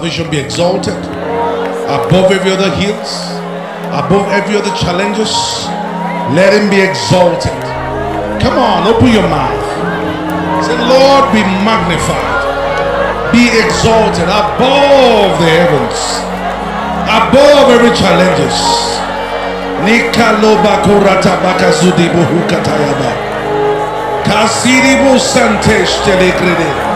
salvation be exalted above every other hills, above every other challenges. Let him be exalted. Come on, open your mouth. Say, Lord, be magnified, be exalted above the heavens, above every challenges. Kasiribu santesh telegrede.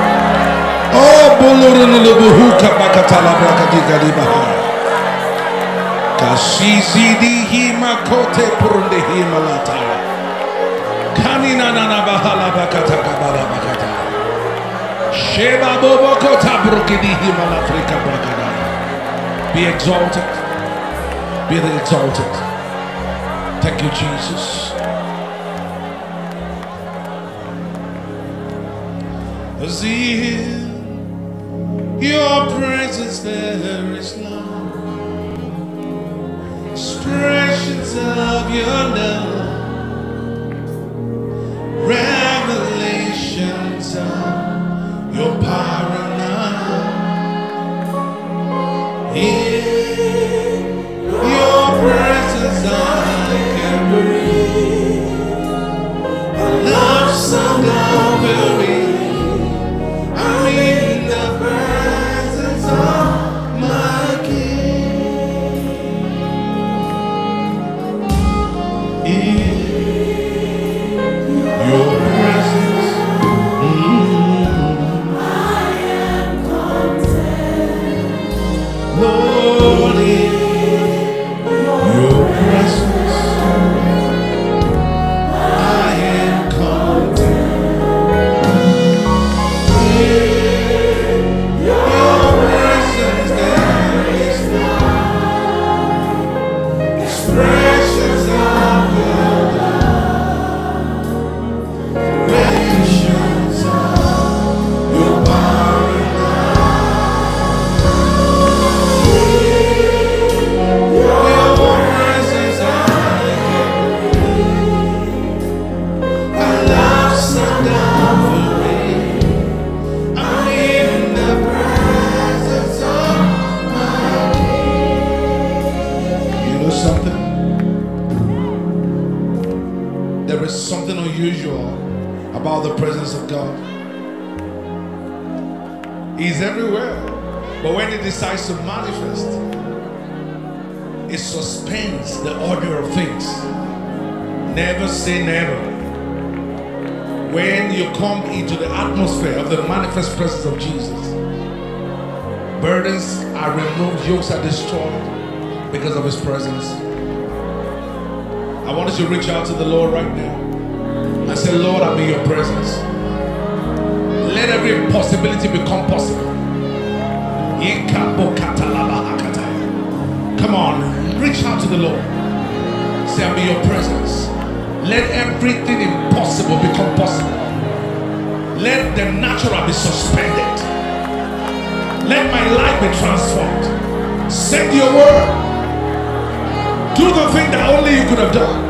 Be exalted. Be the exalted. Thank you, Jesus. See your presence there is love. Expressions of your love. Revelations of your power and love. In your presence I can breathe. A love song offering. I'm say never when you come into the atmosphere of the manifest presence of Jesus, burdens are removed, yokes are destroyed because of His presence. I want you to reach out to the Lord right now and say, Lord, I'm in your presence. Let every impossibility become possible. Come on, reach out to the Lord. Say, I'm your presence. Let everything impossible become possible. Let the natural be suspended. Let my life be transformed. Send your word. Do the thing that only you could have done.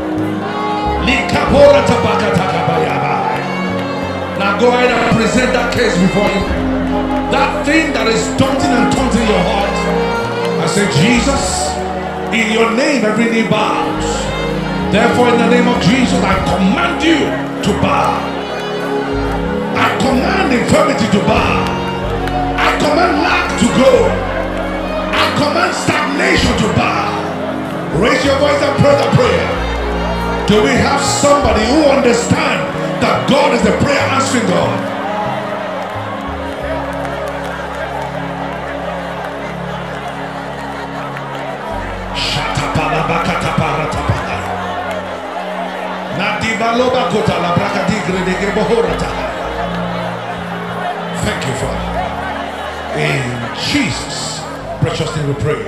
Now go ahead and present that case before you. That thing that is daunting and taunting your heart. I say, Jesus, in your name every knee bows. Therefore, in the name of Jesus, I command you to bow. I command infirmity to bow. I command lack to go. I command stagnation to bow. Raise your voice and pray the prayer. Do we have somebody who understands that God is the prayer answering God? Thank you, Father. In Jesus' precious name we pray.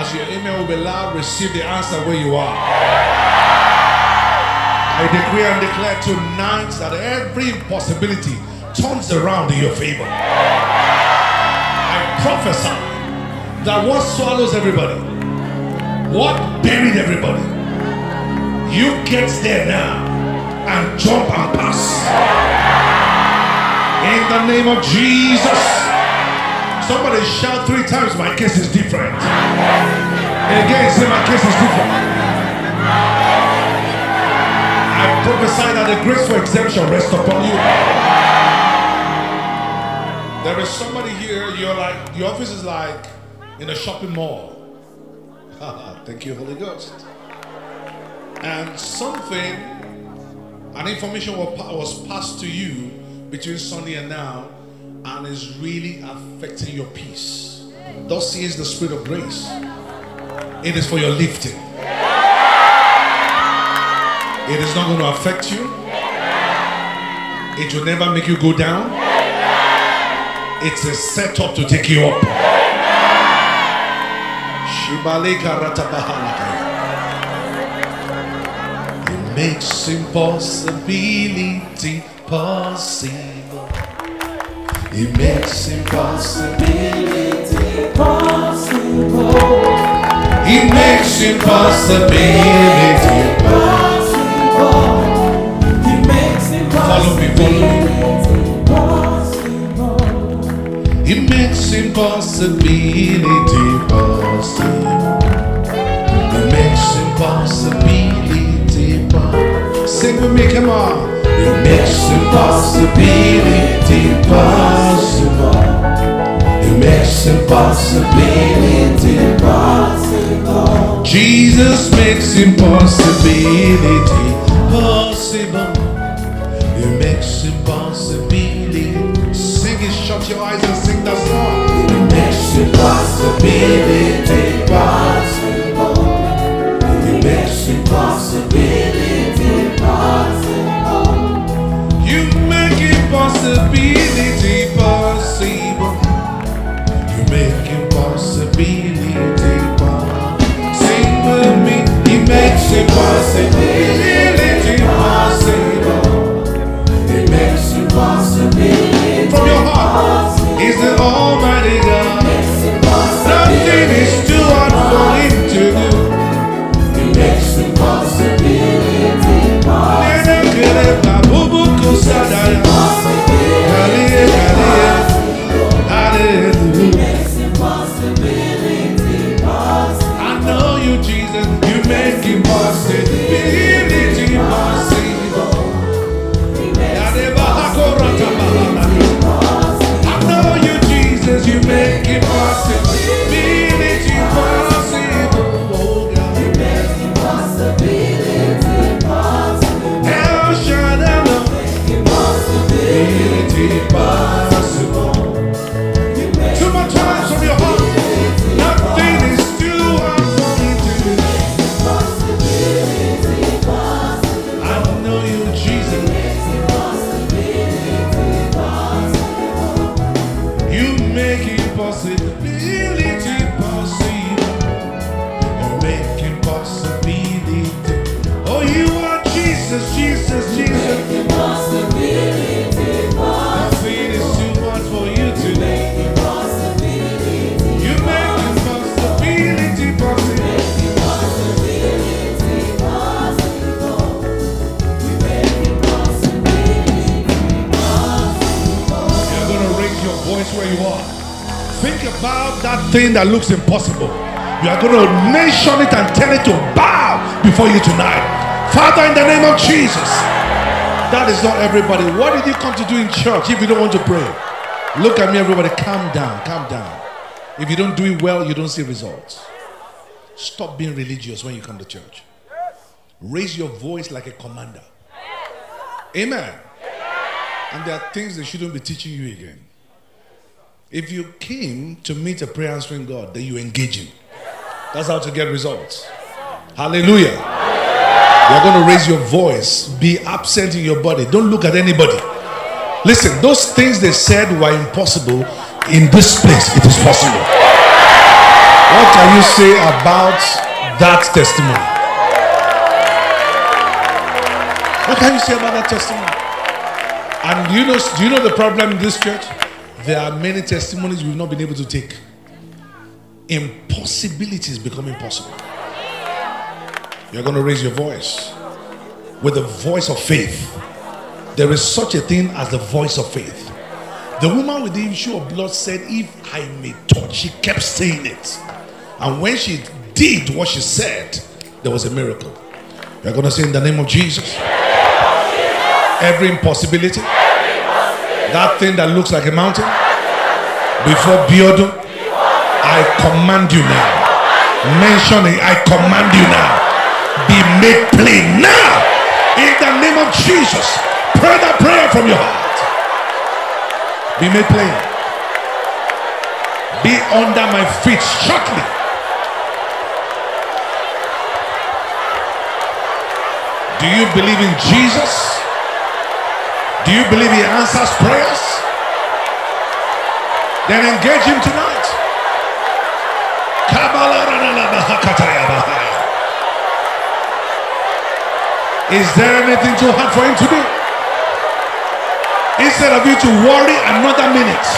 As your amen will be loud, receive the answer where you are. I decree and declare tonight that every impossibility turns around in your favor. I prophesy that what swallows everybody, what buried everybody, you get there now and jump and pass. In the name of Jesus, Somebody shout three times, my case is different. Again, say my case is different. I prophesy that the grace for exemption rests upon you. There is somebody here, you're like, the office is like in a shopping mall. Thank you, Holy Ghost. And something, an information was passed to you between Sunday and now, and is really affecting your peace. Thus is the Spirit of grace. It is for your lifting. It is not going to affect you. It will never make you go down. It's a setup to take you up. Makes impossibility possible. It makes impossibility possible. It makes impossibility possible. It makes impossibility possible. It makes impossibility possible. It makes impossibility. Sing with me, come on. It makes impossibility possible. It makes impossibility possible. Jesus makes impossibility possible. It makes impossibility. Sing it, shut your eyes and sing that song. It makes impossibility possible. It makes impossibility impossibility possible. You make impossibility possible. Sing with me. He makes impossibility Not everybody. What did you come to do in church if you don't want to pray? Look at me, everybody. Calm down. Calm down. If you don't do it well, you don't see results. Stop being religious when you come to church. Raise your voice like a commander. Amen. And there are things they shouldn't be teaching you again. If you came to meet a prayer answering God, then you engage Him. That's how to get results. Hallelujah. You're going to raise your voice, be absent in your body. Don't look at anybody. Listen, those things they said were impossible. In this place, it is possible. What can you say about that testimony? What can you say about that testimony? And do you know, do you know the problem in this church? There are many testimonies we've not been able to take. Impossibilities becoming possible. You're going to raise your voice with the voice of faith. There is such a thing as the voice of faith. The woman with the issue of blood said, If I may touch, she kept saying it. And when she did what she said, there was a miracle. You're going to say, In the name of Jesus, every impossibility, that thing that looks like a mountain, before Biodo, I command you now. Mention it, I command you now. Be made plain now. In the name of Jesus. Pray that prayer from your heart be made plain. Be under my feet shortly. Do you believe in Jesus? Do you believe he answers prayers? Then engage him tonight. Is there anything too hard for him to do? Instead of you to worry another minute,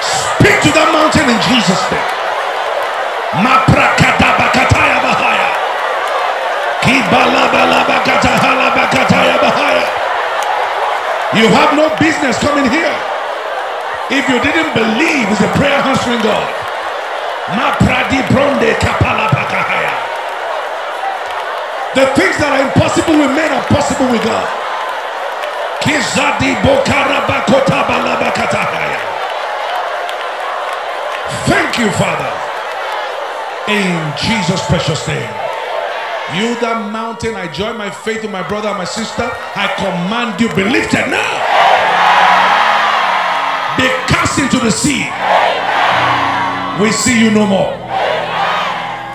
speak to that mountain in Jesus' name. You have no business coming here if you didn't believe it's a prayer answering God. The things that are impossible with men are possible with God. Thank you, Father. In Jesus' precious name. You, that mountain, I join my faith with my brother and my sister. I command you, be lifted now. Be cast into the sea. We see you no more.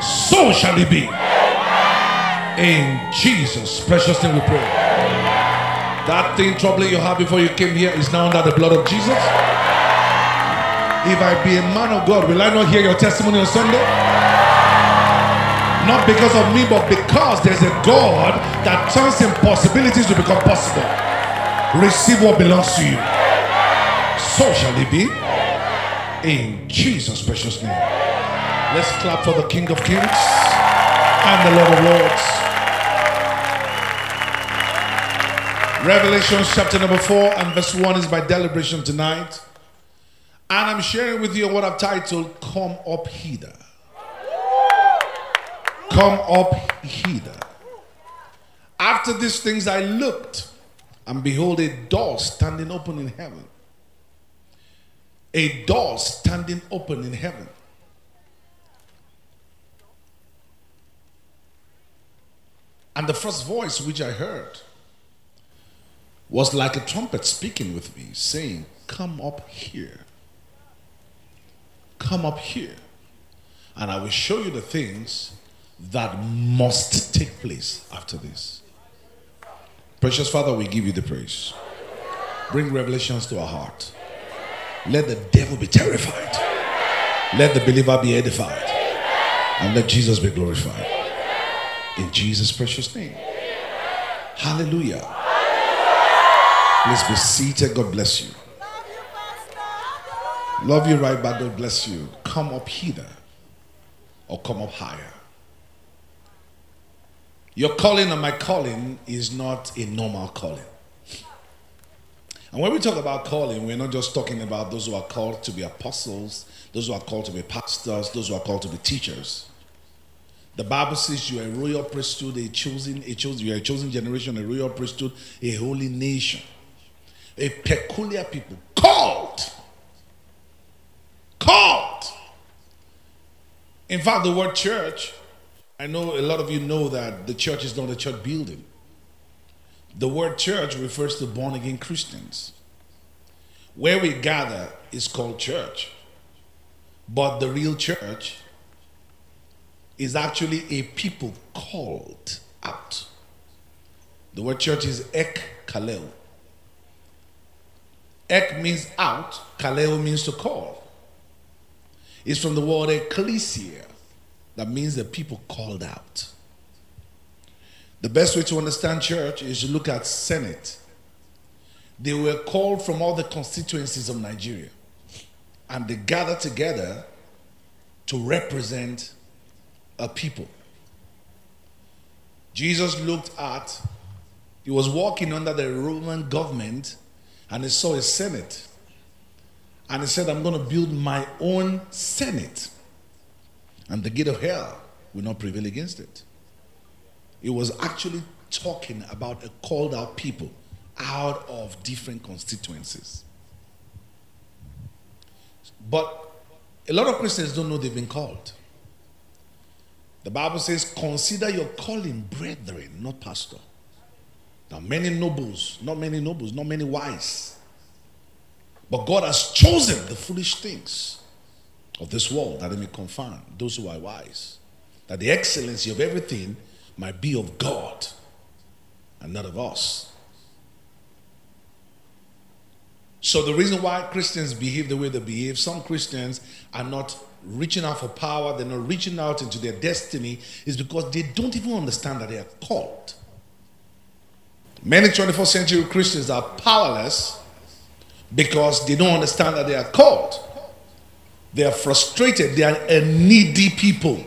So shall it be. In Jesus' precious name we pray. That thing troubling your heart before you came here is now under the blood of Jesus. If I be a man of God, will I not hear your testimony on Sunday? Not because of me, but because there's a God that turns impossibilities to become possible. Receive what belongs to you. So shall it be. In Jesus' precious name. Let's clap for the King of Kings and the Lord of Lords. Revelation chapter number 4 and verse 1 is my deliberation tonight. And I'm sharing with you what I've titled Come Up Hither. Come up hither. After these things I looked, and behold, a door standing open in heaven. A door standing open in heaven. And the first voice which I heard was like a trumpet speaking with me, saying, Come up here. Come up here. And I will show you the things that must take place after this. Precious Father, we give you the praise. Bring revelations to our heart. Let the devil be terrified. Let the believer be edified. And let Jesus be glorified. In Jesus' precious name. Hallelujah. Please be seated. God bless you. Love you right back. God bless you. Come up hither or come up higher. Your calling and my calling is not a normal calling. And when we talk about calling, we're not just talking about those who are called to be apostles, those who are called to be pastors, those who are called to be teachers. The Bible says you are a royal priesthood, a chosen, a chosen, you are a chosen generation, a royal priesthood, a holy nation a peculiar people called. Called. In fact, the word church, I know a lot of you know that the church is not a church building. The word church refers to born again Christians. Where we gather is called church. But the real church is actually a people called out. The word church is ek kalel. Ek means out, kaleo means to call. It's from the word ecclesia, that means the people called out. The best way to understand church is to look at Senate. They were called from all the constituencies of Nigeria, and they gathered together to represent a people. Jesus looked at, he was walking under the Roman government and he saw a Senate And he said, I'm going to build my own Senate. And the gate of hell will not prevail against it. It was actually talking about a called out people out of different constituencies. But a lot of Christians don't know they've been called. The Bible says, Consider your calling, brethren, not pastor. Now, many nobles, not many nobles, not many wise. But God has chosen the foolish things of this world that they may confound those who are wise. That the excellency of everything might be of God and not of us. So, the reason why Christians behave the way they behave, some Christians are not reaching out for power, they're not reaching out into their destiny, is because they don't even understand that they are called. Many 21st century Christians are powerless because they don't understand that they are called. They are frustrated, they are a needy people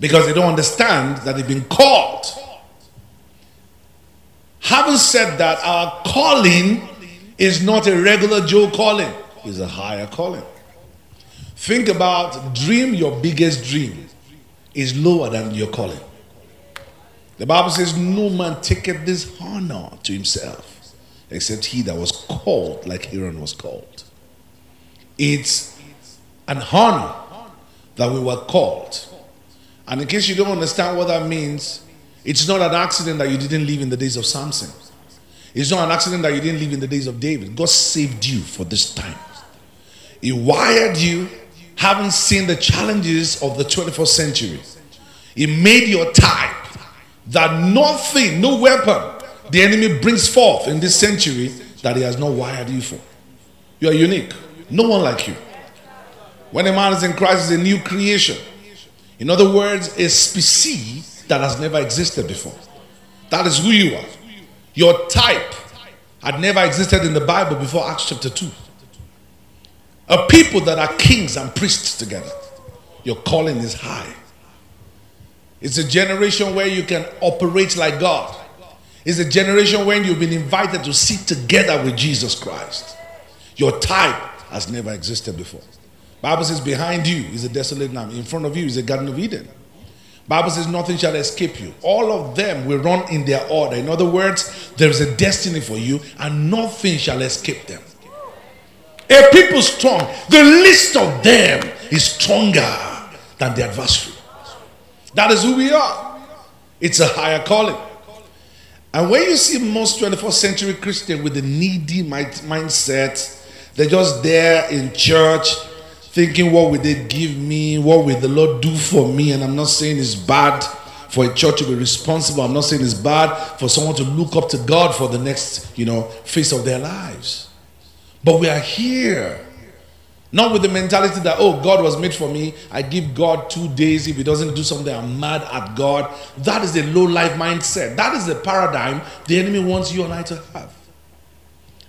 because they don't understand that they've been called. Having said that, our calling is not a regular Joe calling, it's a higher calling. Think about dream your biggest dream is lower than your calling. The Bible says, No man taketh this honor to himself except he that was called like Aaron was called. It's an honor that we were called. And in case you don't understand what that means, it's not an accident that you didn't live in the days of Samson. It's not an accident that you didn't live in the days of David. God saved you for this time. He wired you, having seen the challenges of the 21st century. it made your type that nothing, no weapon the enemy brings forth in this century that he has not wired you for. You are unique. No one like you. When a man is in Christ, is a new creation. In other words, a species that has never existed before. That is who you are. Your type had never existed in the Bible before Acts chapter 2. A people that are kings and priests together. Your calling is high. It's a generation where you can operate like God. It's a generation when you've been invited to sit together with Jesus Christ. Your type has never existed before. Bible says behind you is a desolate land. In front of you is a garden of Eden. Bible says nothing shall escape you. All of them will run in their order. In other words, there is a destiny for you and nothing shall escape them. A people strong, the least of them is stronger than the adversary. That is who we are. It's a higher calling. And when you see most 21st century Christian with the needy mindset, they're just there in church thinking, what will they give me? What will the Lord do for me? And I'm not saying it's bad for a church to be responsible. I'm not saying it's bad for someone to look up to God for the next, you know, phase of their lives. But we are here not with the mentality that, oh, God was made for me. I give God two days. If He doesn't do something, I'm mad at God. That is the low life mindset. That is the paradigm the enemy wants you and I to have.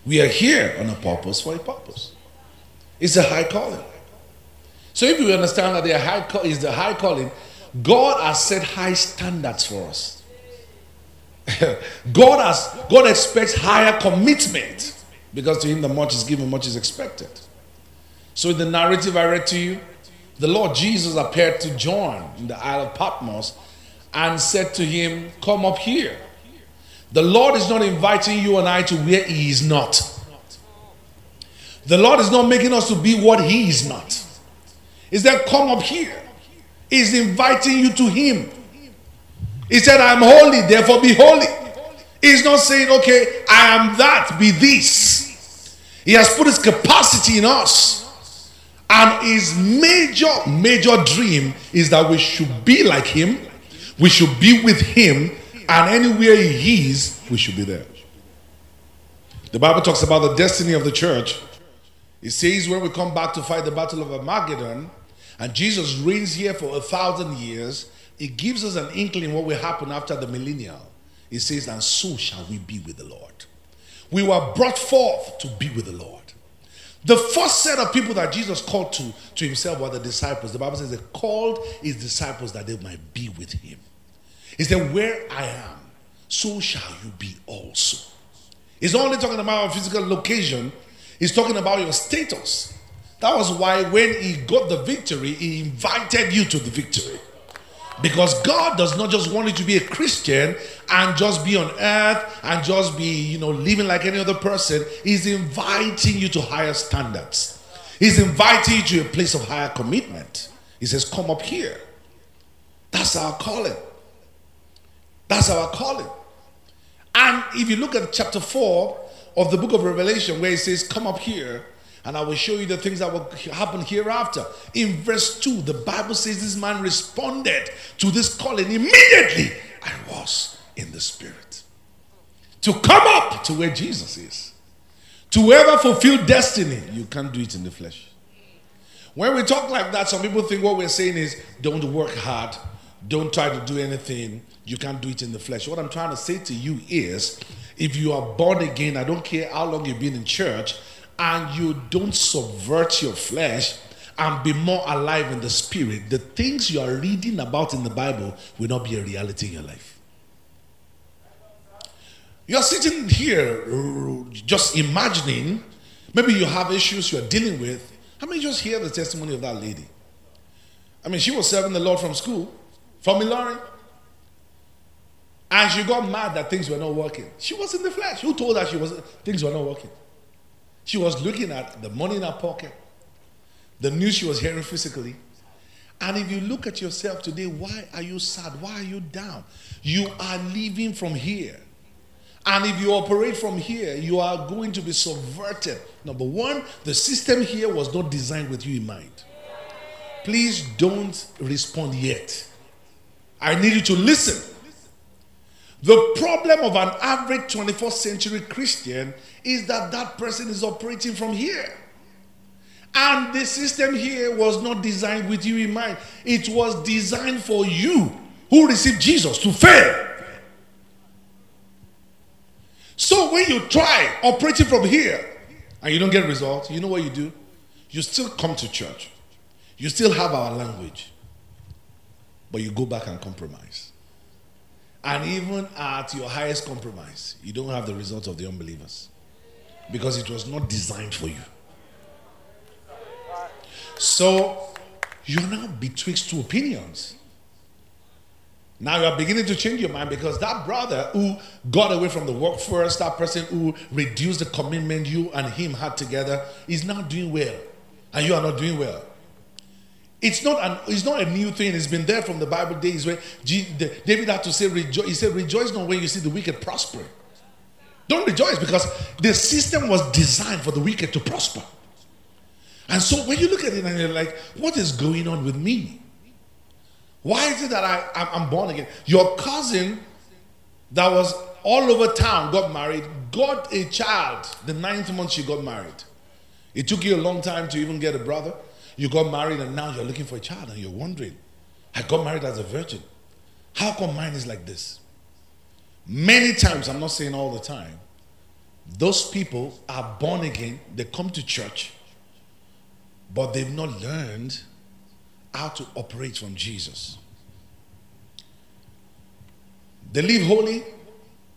We are here on a purpose for a purpose. It's a high calling. So if you understand that the high call is the high calling, God has set high standards for us. God has God expects higher commitment because to him the much is given, much is expected. So, in the narrative I read to you, the Lord Jesus appeared to John in the Isle of Patmos and said to him, Come up here. The Lord is not inviting you and I to where He is not. The Lord is not making us to be what He is not. Is that come up here? He's inviting you to Him. He said, I am holy, therefore be holy. He's not saying, okay, I am that, be this. He has put His capacity in us. And his major, major dream is that we should be like him, we should be with him, and anywhere he is, we should be there. The Bible talks about the destiny of the church. It says when we come back to fight the battle of Armageddon, and Jesus reigns here for a thousand years, it gives us an inkling what will happen after the millennial. It says, and so shall we be with the Lord. We were brought forth to be with the Lord. The first set of people that Jesus called to, to himself were the disciples. The Bible says he called his disciples that they might be with him. He said, Where I am, so shall you be also. He's only talking about physical location. He's talking about your status. That was why when he got the victory, he invited you to the victory. Because God does not just want you to be a Christian and just be on earth and just be, you know, living like any other person. He's inviting you to higher standards. He's inviting you to a place of higher commitment. He says, Come up here. That's our calling. That's our calling. And if you look at chapter 4 of the book of Revelation, where it says, Come up here, and I will show you the things that will happen hereafter. In verse 2, the Bible says this man responded to this calling immediately. I was in the spirit. To come up to where Jesus is. To ever fulfill destiny, you can't do it in the flesh. When we talk like that, some people think what we're saying is don't work hard, don't try to do anything, you can't do it in the flesh. What I'm trying to say to you is if you are born again, I don't care how long you've been in church, and you don't subvert your flesh and be more alive in the spirit, the things you are reading about in the Bible will not be a reality in your life. You're sitting here just imagining, maybe you have issues you're dealing with. How many just hear the testimony of that lady? I mean, she was serving the Lord from school, from Ilorin. And she got mad that things were not working. She was in the flesh. Who told her she was things were not working? She was looking at the money in her pocket, the news she was hearing physically. And if you look at yourself today, why are you sad? Why are you down? You are living from here. And if you operate from here, you are going to be subverted. Number one, the system here was not designed with you in mind. Please don't respond yet. I need you to listen. The problem of an average 21st century Christian is that that person is operating from here. And the system here was not designed with you in mind, it was designed for you who received Jesus to fail. So when you try operating from here and you don't get results, you know what you do? You still come to church, you still have our language, but you go back and compromise. And even at your highest compromise, you don't have the result of the unbelievers because it was not designed for you. So you're now betwixt two opinions. Now you're beginning to change your mind because that brother who got away from the workforce, that person who reduced the commitment you and him had together, is now doing well. And you are not doing well. It's not an it's not a new thing. It's been there from the Bible days where David had to say rejoice. He said, "Rejoice not when you see the wicked prosper." Don't rejoice because the system was designed for the wicked to prosper. And so when you look at it and you're like, "What is going on with me? Why is it that I I'm born again?" Your cousin that was all over town got married, got a child. The ninth month she got married. It took you a long time to even get a brother. You got married and now you're looking for a child and you're wondering, I got married as a virgin. How come mine is like this? Many times, I'm not saying all the time, those people are born again, they come to church, but they've not learned how to operate from Jesus. They live holy.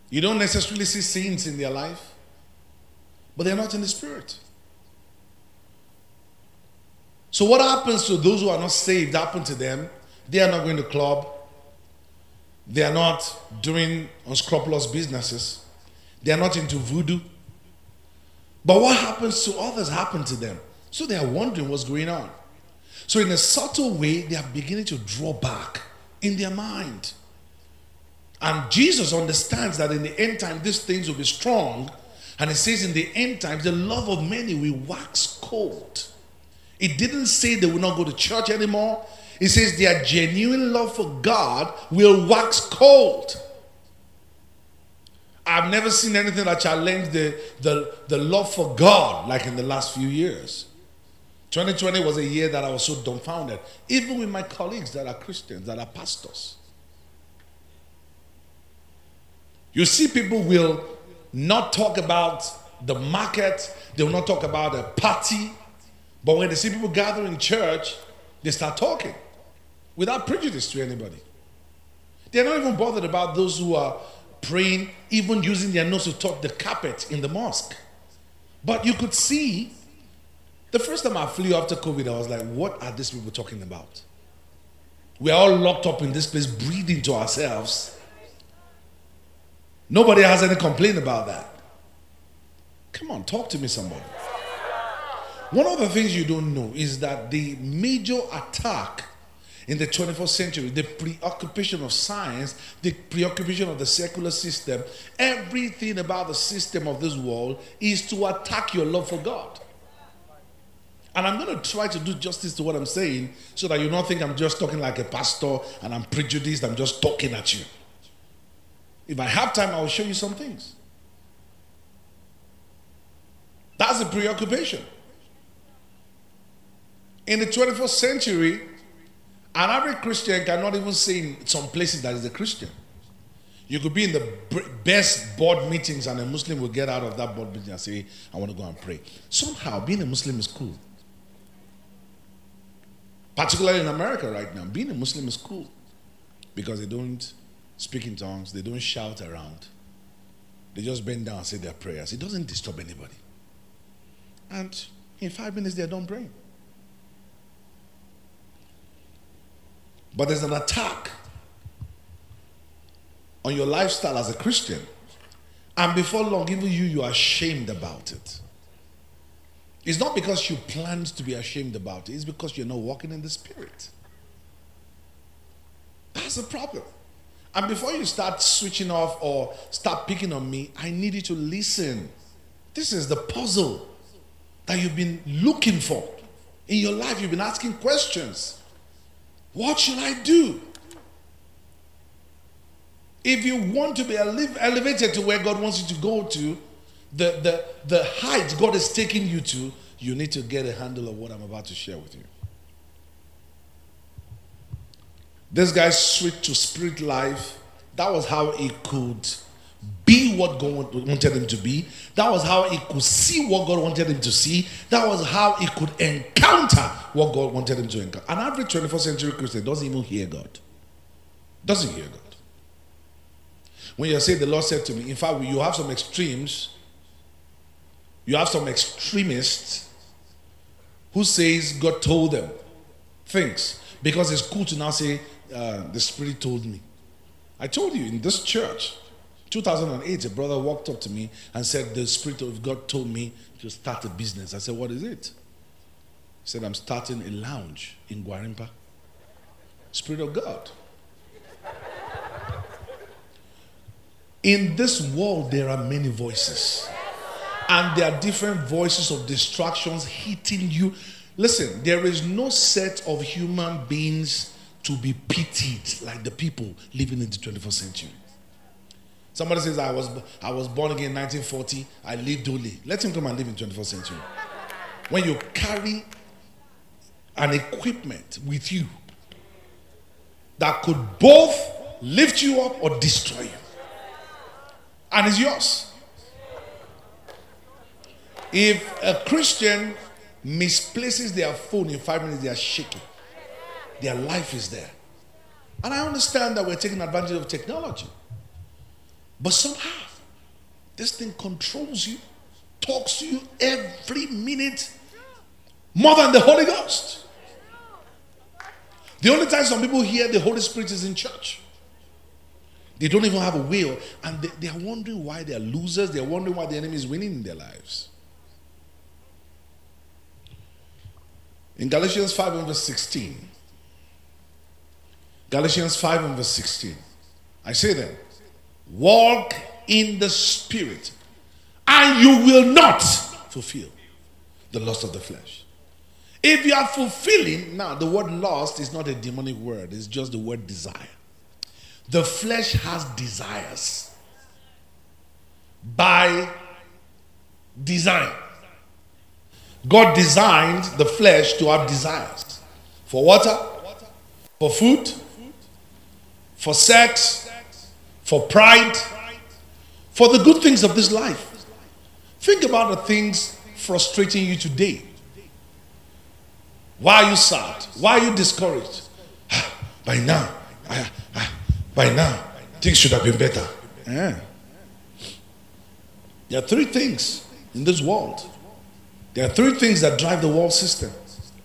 You don't necessarily see sins in their life, but they're not in the spirit. So, what happens to those who are not saved happen to them? They are not going to club. They are not doing unscrupulous businesses. They are not into voodoo. But what happens to others happen to them. So they are wondering what's going on. So, in a subtle way, they are beginning to draw back in their mind. And Jesus understands that in the end time, these things will be strong. And he says, in the end times, the love of many will wax cold. It didn't say they will not go to church anymore. It says their genuine love for God will wax cold. I've never seen anything that challenged the, the, the love for God like in the last few years. 2020 was a year that I was so dumbfounded, even with my colleagues that are Christians, that are pastors. You see, people will not talk about the market, they will not talk about a party, but when they see people gathering in church, they start talking without prejudice to anybody. They're not even bothered about those who are praying, even using their nose to touch the carpet in the mosque. But you could see the first time I flew after COVID, I was like, what are these people talking about? We're all locked up in this place, breathing to ourselves. Nobody has any complaint about that. Come on, talk to me, somebody. One of the things you don't know is that the major attack in the 21st century, the preoccupation of science, the preoccupation of the secular system, everything about the system of this world is to attack your love for God. And I'm going to try to do justice to what I'm saying so that you don't think I'm just talking like a pastor and I'm prejudiced, I'm just talking at you. If I have time, I will show you some things. That's a preoccupation. In the 21st century, an average Christian cannot even say in some places that is a Christian. You could be in the best board meetings and a Muslim will get out of that board meeting and say, I want to go and pray. Somehow, being a Muslim is cool. Particularly in America right now, being a Muslim is cool because they don't speak in tongues, they don't shout around. They just bend down and say their prayers. It doesn't disturb anybody. And in five minutes, they're done praying. But there's an attack on your lifestyle as a Christian. And before long, even you, you are ashamed about it. It's not because you planned to be ashamed about it, it's because you're not walking in the Spirit. That's the problem. And before you start switching off or start picking on me, I need you to listen. This is the puzzle that you've been looking for. In your life, you've been asking questions. What should I do? If you want to be elevated to where God wants you to go to, the, the, the height God is taking you to, you need to get a handle of what I'm about to share with you. This guy switched to spirit life. That was how he could be what God wanted him to be. That was how he could see what God wanted him to see. That was how he could encounter what God wanted him to encounter. An average 21st century Christian doesn't even hear God. Doesn't hear God. When you say the Lord said to me, in fact, you have some extremes. You have some extremists who says God told them things because it's cool to now say uh, the Spirit told me. I told you in this church, 2008, a brother walked up to me and said, The Spirit of God told me to start a business. I said, What is it? He said, I'm starting a lounge in Gwarimpa. Spirit of God. In this world, there are many voices, and there are different voices of distractions hitting you. Listen, there is no set of human beings to be pitied like the people living in the 21st century. Somebody says, I was, I was born again in 1940, I lived only. Let him come and live in 21st century. When you carry an equipment with you that could both lift you up or destroy you, and it's yours. If a Christian misplaces their phone in five minutes, they are shaking. Their life is there. And I understand that we're taking advantage of technology. But somehow, this thing controls you, talks to you every minute more than the Holy Ghost. The only time some people hear the Holy Spirit is in church. They don't even have a will, and they, they are wondering why they are losers. They are wondering why the enemy is winning in their lives. In Galatians 5 and verse 16, Galatians 5 and verse 16, I say then, Walk in the Spirit, and you will not fulfill the lust of the flesh. If you are fulfilling, now the word lust is not a demonic word, it's just the word desire. The flesh has desires by design. God designed the flesh to have desires for water, for food, for sex, for pride, for the good things of this life. Think about the things frustrating you today. Why are you sad? Why are you discouraged? Ah, by now, I, I, by now, things should have been better. Yeah. There are three things in this world There are three things that drive the world system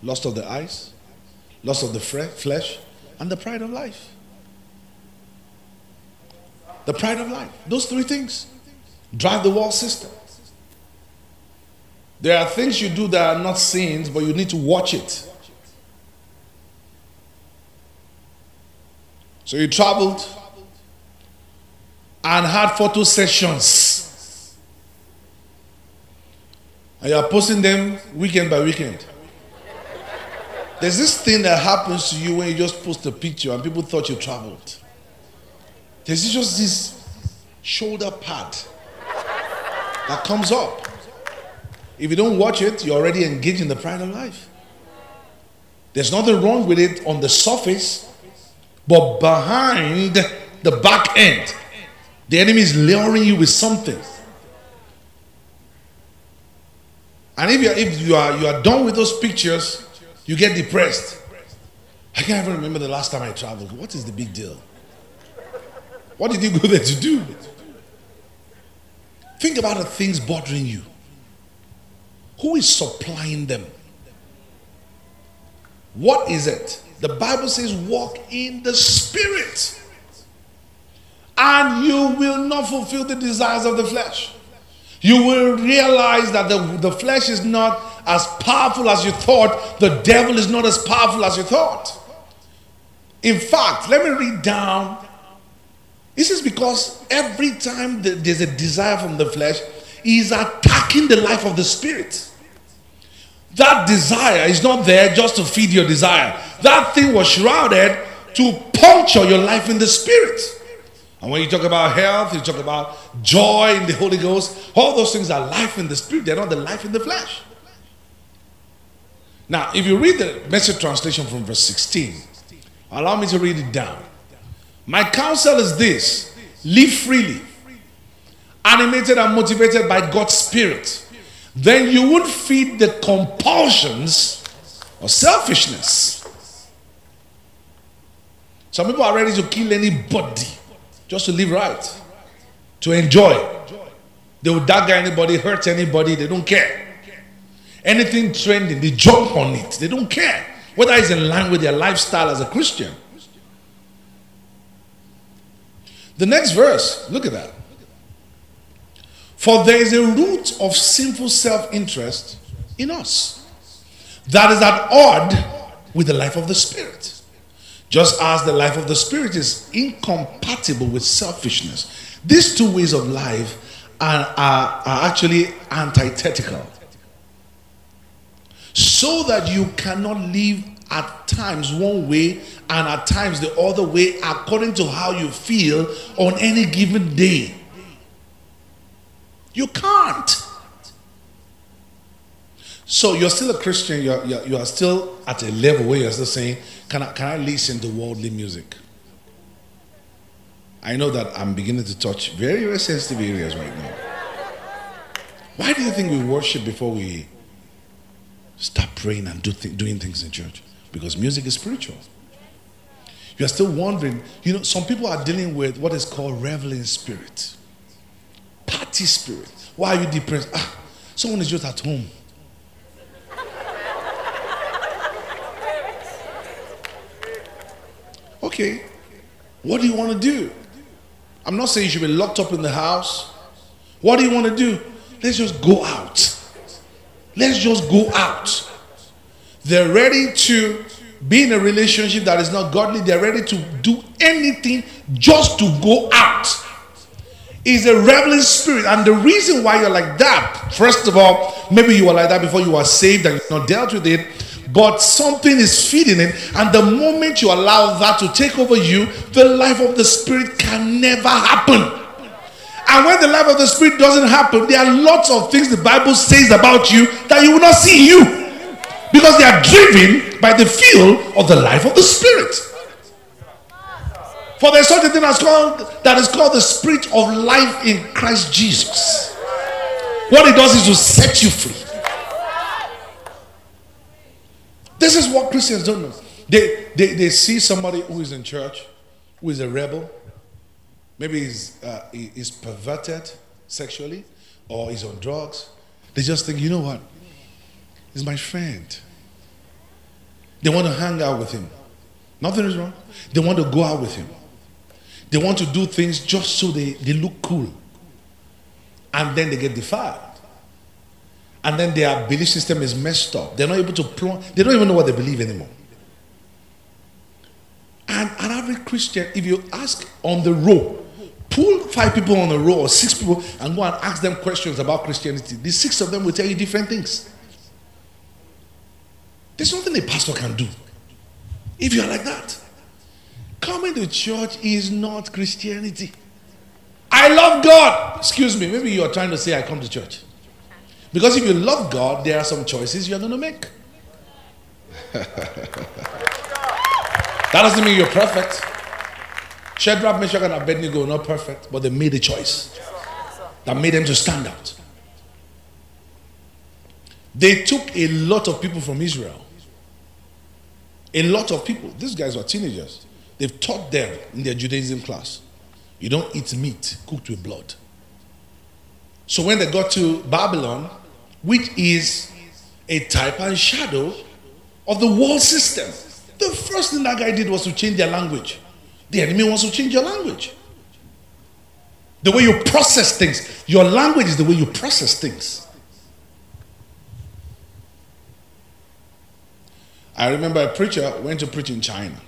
lust of the eyes, lust of the flesh, and the pride of life. The pride of life. Those three things drive the world system. There are things you do that are not sins, but you need to watch it. So you traveled and had photo sessions. And you are posting them weekend by weekend. There's this thing that happens to you when you just post a picture and people thought you traveled. There's just this shoulder pad that comes up. If you don't watch it, you're already engaged in the pride of life. There's nothing wrong with it on the surface, but behind the back end, the enemy is luring you with something. And if if you are you are done with those pictures, you get depressed. I can't even remember the last time I traveled. What is the big deal? What did you go there to do? Think about the things bothering you. Who is supplying them? What is it? The Bible says, walk in the Spirit, and you will not fulfill the desires of the flesh. You will realize that the, the flesh is not as powerful as you thought, the devil is not as powerful as you thought. In fact, let me read down. This is because every time there's a desire from the flesh, he's attacking the life of the spirit. That desire is not there just to feed your desire. That thing was shrouded to puncture your life in the spirit. And when you talk about health, you talk about joy in the Holy Ghost, all those things are life in the spirit, they're not the life in the flesh. Now, if you read the message translation from verse 16, allow me to read it down. My counsel is this live freely, animated and motivated by God's Spirit. Then you would feed the compulsions of selfishness. Some people are ready to kill anybody just to live right, to enjoy. They will dagger anybody, hurt anybody, they don't care. Anything trending, they jump on it. They don't care whether it's in line with their lifestyle as a Christian. The next verse, look at that. For there is a root of sinful self interest in us that is at odd with the life of the Spirit. Just as the life of the Spirit is incompatible with selfishness. These two ways of life are, are, are actually antithetical. So that you cannot live at times one way and at times the other way according to how you feel on any given day. You can't. So you're still a Christian, you're, you're, you are still at a level where you're still saying, can I, can I listen to worldly music? I know that I'm beginning to touch very, very sensitive areas right now. Why do you think we worship before we start praying and do th- doing things in church? Because music is spiritual. You're still wondering, you know, some people are dealing with what is called reveling spirit, party spirit. Why are you depressed? Ah, someone is just at home. Okay, what do you want to do? I'm not saying you should be locked up in the house. What do you want to do? Let's just go out. Let's just go out. They're ready to be in a relationship that is not godly. They're ready to do anything just to go out. Is a reveling spirit. And the reason why you're like that, first of all, maybe you were like that before you were saved and you've not dealt with it but something is feeding it. And the moment you allow that to take over you, the life of the Spirit can never happen. And when the life of the Spirit doesn't happen, there are lots of things the Bible says about you that you will not see you because they are driven by the feel of the life of the Spirit. For there's such a thing called that is called the spirit of life in Christ Jesus. What it does is to set you free. This is what Christians don't know. They, they, they see somebody who is in church, who is a rebel, maybe he's, uh, he's perverted sexually or he's on drugs. They just think, you know what? He's my friend. They want to hang out with him. Nothing is wrong. They want to go out with him. They want to do things just so they, they look cool. And then they get defiled. And then their belief system is messed up. They're not able to plumb, they don't even know what they believe anymore. And an average Christian, if you ask on the row, pull five people on a row or six people and go and ask them questions about Christianity, the six of them will tell you different things. There's nothing a pastor can do if you're like that. Coming to church is not Christianity. I love God. Excuse me, maybe you're trying to say I come to church. Because if you love God, there are some choices you're going to make. that doesn't mean you're perfect. Shadrach, Meshach, and Abednego not perfect, but they made a choice that made them to stand out. They took a lot of people from Israel. A lot of people. These guys were teenagers. They've taught them in their Judaism class. You don't eat meat cooked with blood. So when they got to Babylon, which is a type and shadow of the world system, the first thing that guy did was to change their language. The enemy wants to change your language. The way you process things. Your language is the way you process things. I remember a preacher went to preach in China.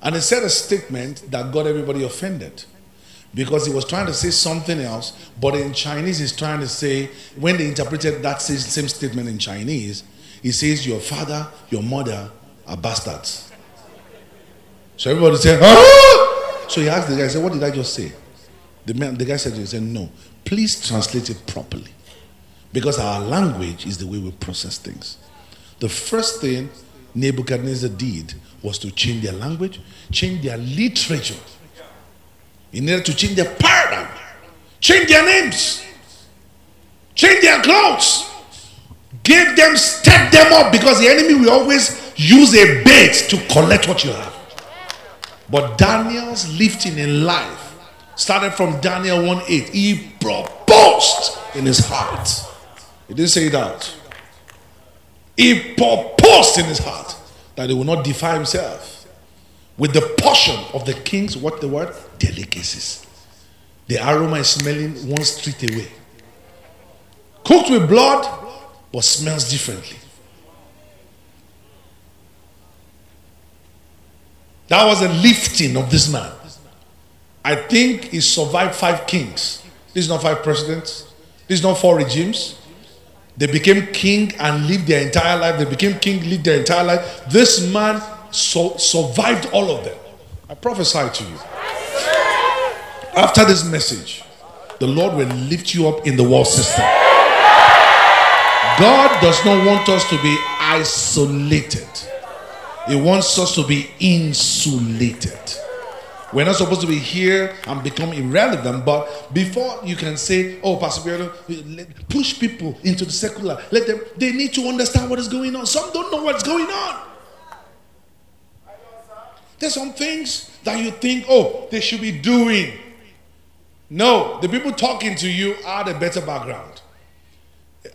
And he said a statement that got everybody offended because he was trying to say something else, but in Chinese, he's trying to say, when they interpreted that same statement in Chinese, he says, Your father, your mother are bastards. So everybody said, ah! So he asked the guy, he said, What did I just say? The, man, the guy said, he said, No, please translate it properly. Because our language is the way we process things. The first thing Nebuchadnezzar did was to change their language, change their literature. He needed to change their paradigm, change their names, change their clothes, give them, step them up because the enemy will always use a bait to collect what you have. But Daniel's lifting in life started from Daniel 1 8. He proposed in his heart. He didn't say it out. He proposed in his heart that he will not defile himself with the portion of the king's what the word delicacies. The aroma is smelling one street away. Cooked with blood, but smells differently. That was a lifting of this man. I think he survived five kings. This is not five presidents. This is not four regimes. They became king and lived their entire life. They became king, lived their entire life. This man so, survived all of them. I prophesy to you. After this message, the Lord will lift you up in the world system. God does not want us to be isolated. He wants us to be insulated. We're not supposed to be here and become irrelevant, but before you can say, oh, Pastor push people into the secular, let them, they need to understand what is going on. Some don't know what's going on. There's some things that you think, oh, they should be doing. No, the people talking to you are the better background.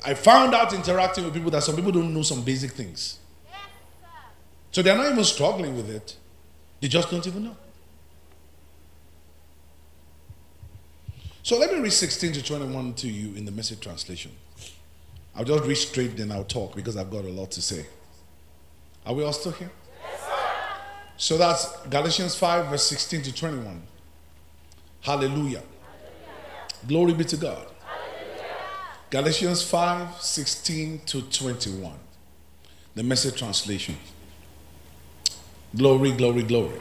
I found out interacting with people that some people don't know some basic things. So they're not even struggling with it, they just don't even know. So let me read 16 to 21 to you in the message translation. I'll just read straight, then I'll talk because I've got a lot to say. Are we all still here? Yes, so that's Galatians 5, verse 16 to 21. Hallelujah. Hallelujah. Glory be to God. Hallelujah. Galatians 5, 16 to 21. The message translation. Glory, glory, glory.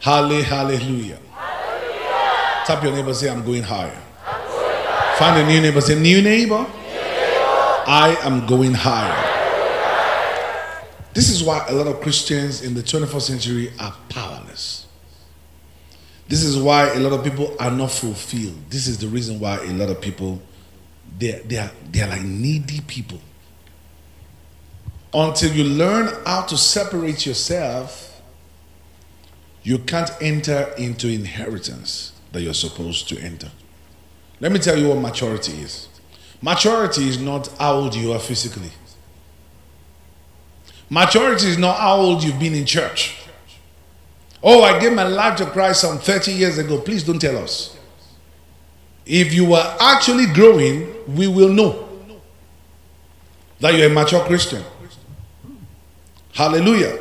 Hallelujah. Hallelujah. Tap your neighbor, say, I'm going higher. Find a new neighbor, say, new neighbor. I am going higher. This is why a lot of Christians in the 21st century are powerless. This is why a lot of people are not fulfilled. This is the reason why a lot of people they they are, they are like needy people. Until you learn how to separate yourself, you can't enter into inheritance that you're supposed to enter. Let me tell you what maturity is. Maturity is not how old you are physically. Maturity is not how old you've been in church. Oh, I gave my life to Christ some 30 years ago. Please don't tell us. If you were actually growing, we will know that you're a mature Christian. Hallelujah.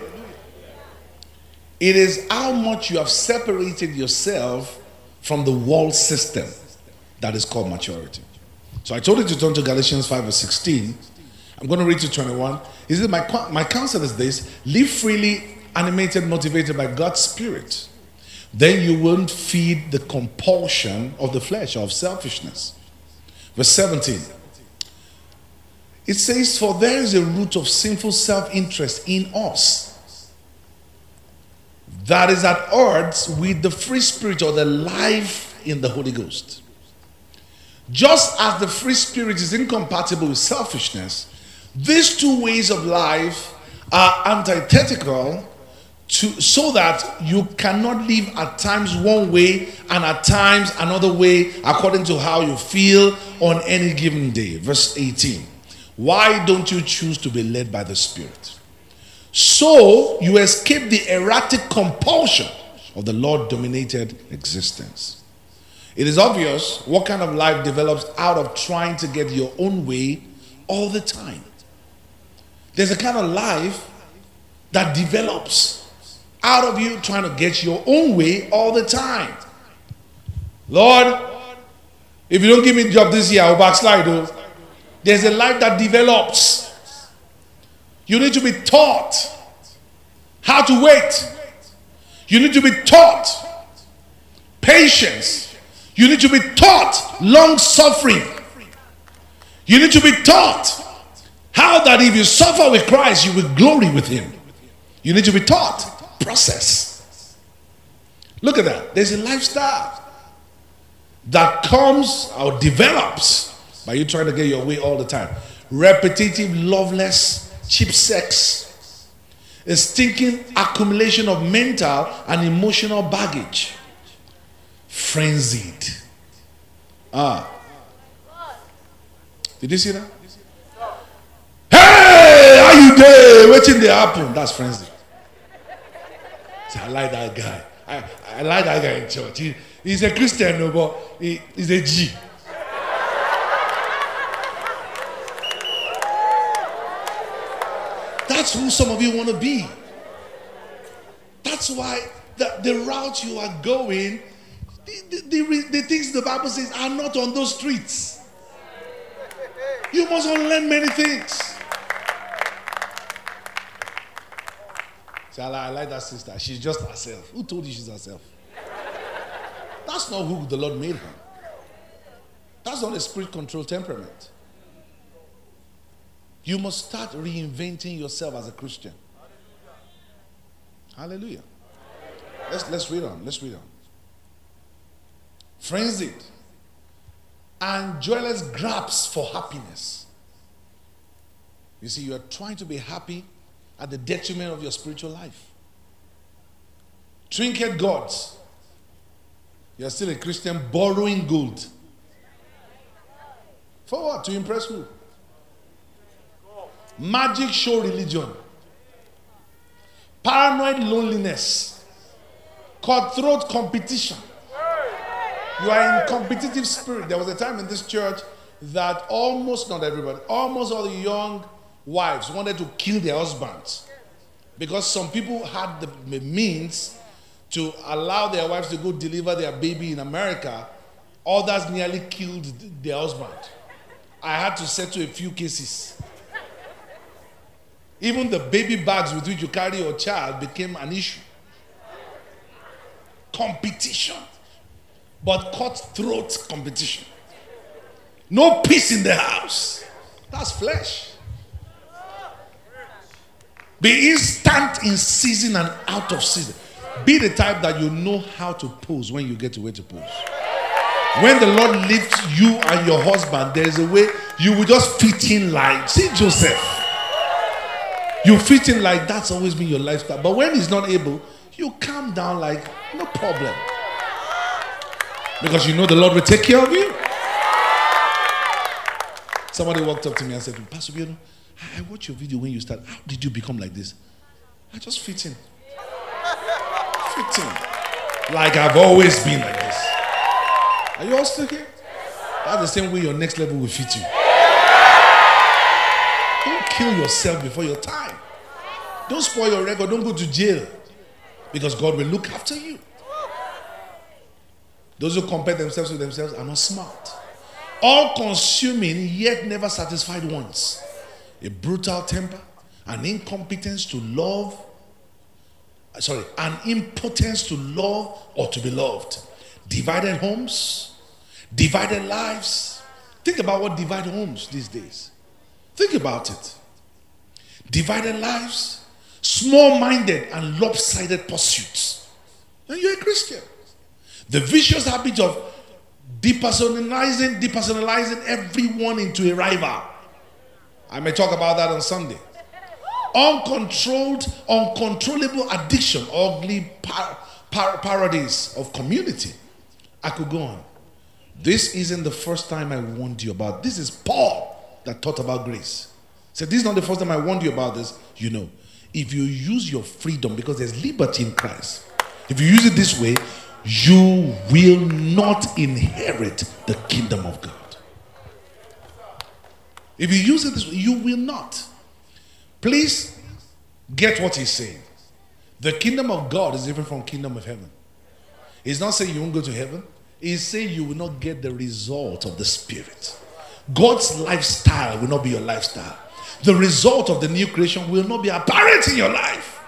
It is how much you have separated yourself from the world system that is called maturity. So I told you to turn to Galatians 5 verse 16. I'm going to read to 21. He said, my, my counsel is this live freely, animated, motivated by God's Spirit. Then you won't feed the compulsion of the flesh, of selfishness. Verse 17. It says, For there is a root of sinful self interest in us that is at odds with the free spirit or the life in the Holy Ghost. Just as the free spirit is incompatible with selfishness, these two ways of life are antithetical to, so that you cannot live at times one way and at times another way according to how you feel on any given day. Verse 18. Why don't you choose to be led by the Spirit? So you escape the erratic compulsion of the Lord dominated existence. It is obvious what kind of life develops out of trying to get your own way all the time. There's a kind of life that develops out of you trying to get your own way all the time. Lord, if you don't give me a job this year, I'll backslide. Though. There's a life that develops. You need to be taught how to wait. You need to be taught patience. You need to be taught long suffering. You need to be taught how that if you suffer with Christ, you will glory with Him. You need to be taught process. Look at that. There's a lifestyle that comes or develops by you trying to get your way all the time. Repetitive, loveless, cheap sex, a stinking accumulation of mental and emotional baggage, frenzied. Ah. Did you see that? Hey, how you there? Waiting the happen. That's frenzy. See, I like that guy. I, I like that guy in church. He, he's a Christian, but he, he's a G. That's who some of you want to be. That's why the, the route you are going, the, the, the, the things the Bible says are not on those streets. You must unlearn many things. See, I like, I like that sister. She's just herself. Who told you she's herself? That's not who the Lord made her. That's not a spirit controlled temperament. You must start reinventing yourself as a Christian. Hallelujah. Let's, let's read on. Let's read on. Frenzied and joyless grabs for happiness. You see, you are trying to be happy at the detriment of your spiritual life. Trinket gods. You're still a Christian borrowing gold. For what? To impress who? Magic show religion, paranoid loneliness, cutthroat competition. You are in competitive spirit. There was a time in this church that almost not everybody, almost all the young wives wanted to kill their husbands because some people had the means to allow their wives to go deliver their baby in America. Others nearly killed their husband. I had to settle a few cases. Even the baby bags with which you carry your child became an issue. Competition, but cutthroat competition. No peace in the house. That's flesh. Be instant in season and out of season. Be the type that you know how to pose when you get to where to pose. When the Lord lifts you and your husband, there is a way you will just fit in like, see Joseph. You fit in like that's always been your lifestyle. But when he's not able, you calm down like, no problem. Because you know the Lord will take care of you. Somebody walked up to me and said, Pastor Biono, I watched your video when you started. How did you become like this? I just fit in. Fit in. Like I've always been like this. Are you all still here? That's the same way your next level will fit you. Kill yourself before your time. Don't spoil your record. Don't go to jail. Because God will look after you. Those who compare themselves with themselves are not smart. All consuming, yet never satisfied ones. A brutal temper, an incompetence to love, sorry, an impotence to love or to be loved. Divided homes, divided lives. Think about what divided homes these days. Think about it. Divided lives, small minded and lopsided pursuits. And you're a Christian. The vicious habit of depersonalizing, depersonalizing everyone into a rival. I may talk about that on Sunday. Uncontrolled, uncontrollable addiction, ugly par- par- parodies of community. I could go on. This isn't the first time I warned you about. This is Paul that taught about grace. Said this is not the first time I warned you about this. You know, if you use your freedom because there's liberty in Christ, if you use it this way, you will not inherit the kingdom of God. If you use it this way, you will not. Please get what he's saying. The kingdom of God is different from kingdom of heaven. He's not saying you won't go to heaven. He's saying you will not get the result of the spirit. God's lifestyle will not be your lifestyle. The result of the new creation will not be apparent in your life.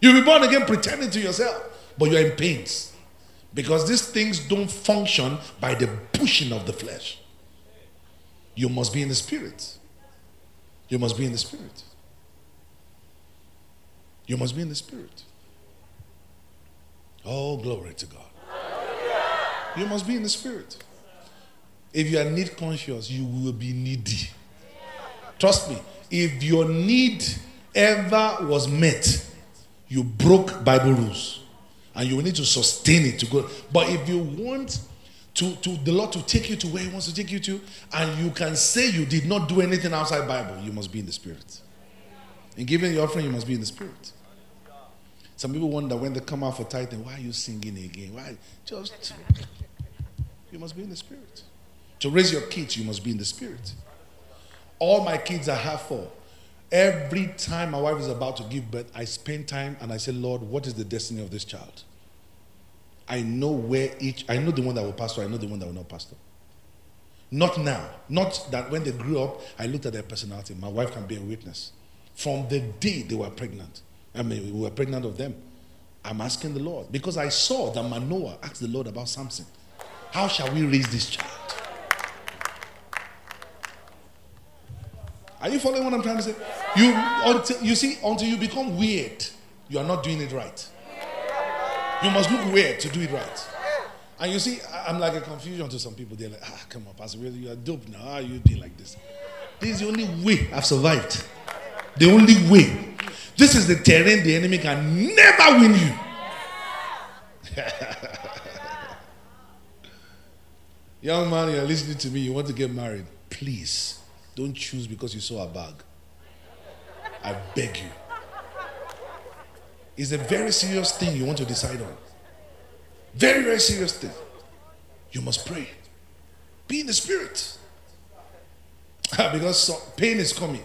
You'll be born again pretending to yourself, but you're in pains. Because these things don't function by the pushing of the flesh. You must be in the spirit. You must be in the spirit. You must be in the spirit. Oh, glory to God. You must be in the spirit. If you are need conscious, you will be needy. Trust me, if your need ever was met, you broke Bible rules and you will need to sustain it to go. But if you want to, to the Lord to take you to where He wants to take you to, and you can say you did not do anything outside Bible, you must be in the Spirit. In giving the offering, you must be in the Spirit. Some people wonder when they come out for tithing, why are you singing again? Why? Just you must be in the Spirit. To raise your kids, you must be in the Spirit. All my kids are half full. Every time my wife is about to give birth, I spend time and I say, Lord, what is the destiny of this child? I know where each, I know the one that will pastor, I know the one that will not pastor. Not now. Not that when they grew up, I looked at their personality. My wife can be a witness. From the day they were pregnant, I mean, we were pregnant of them. I'm asking the Lord because I saw that Manoah asked the Lord about Samson. How shall we raise this child? Are you following what I'm trying to say? You until you see until you become weird, you are not doing it right. You must look weird to do it right. And you see, I'm like a confusion to some people. They're like, ah, come on, Pastor, you are dope now. How are you doing like this? This is the only way I've survived. The only way. This is the terrain the enemy can never win you. Young man, you're listening to me, you want to get married. Please don't choose because you saw a bag. I beg you. It's a very serious thing you want to decide on. Very, very serious thing. You must pray. Be in the spirit. because pain is coming.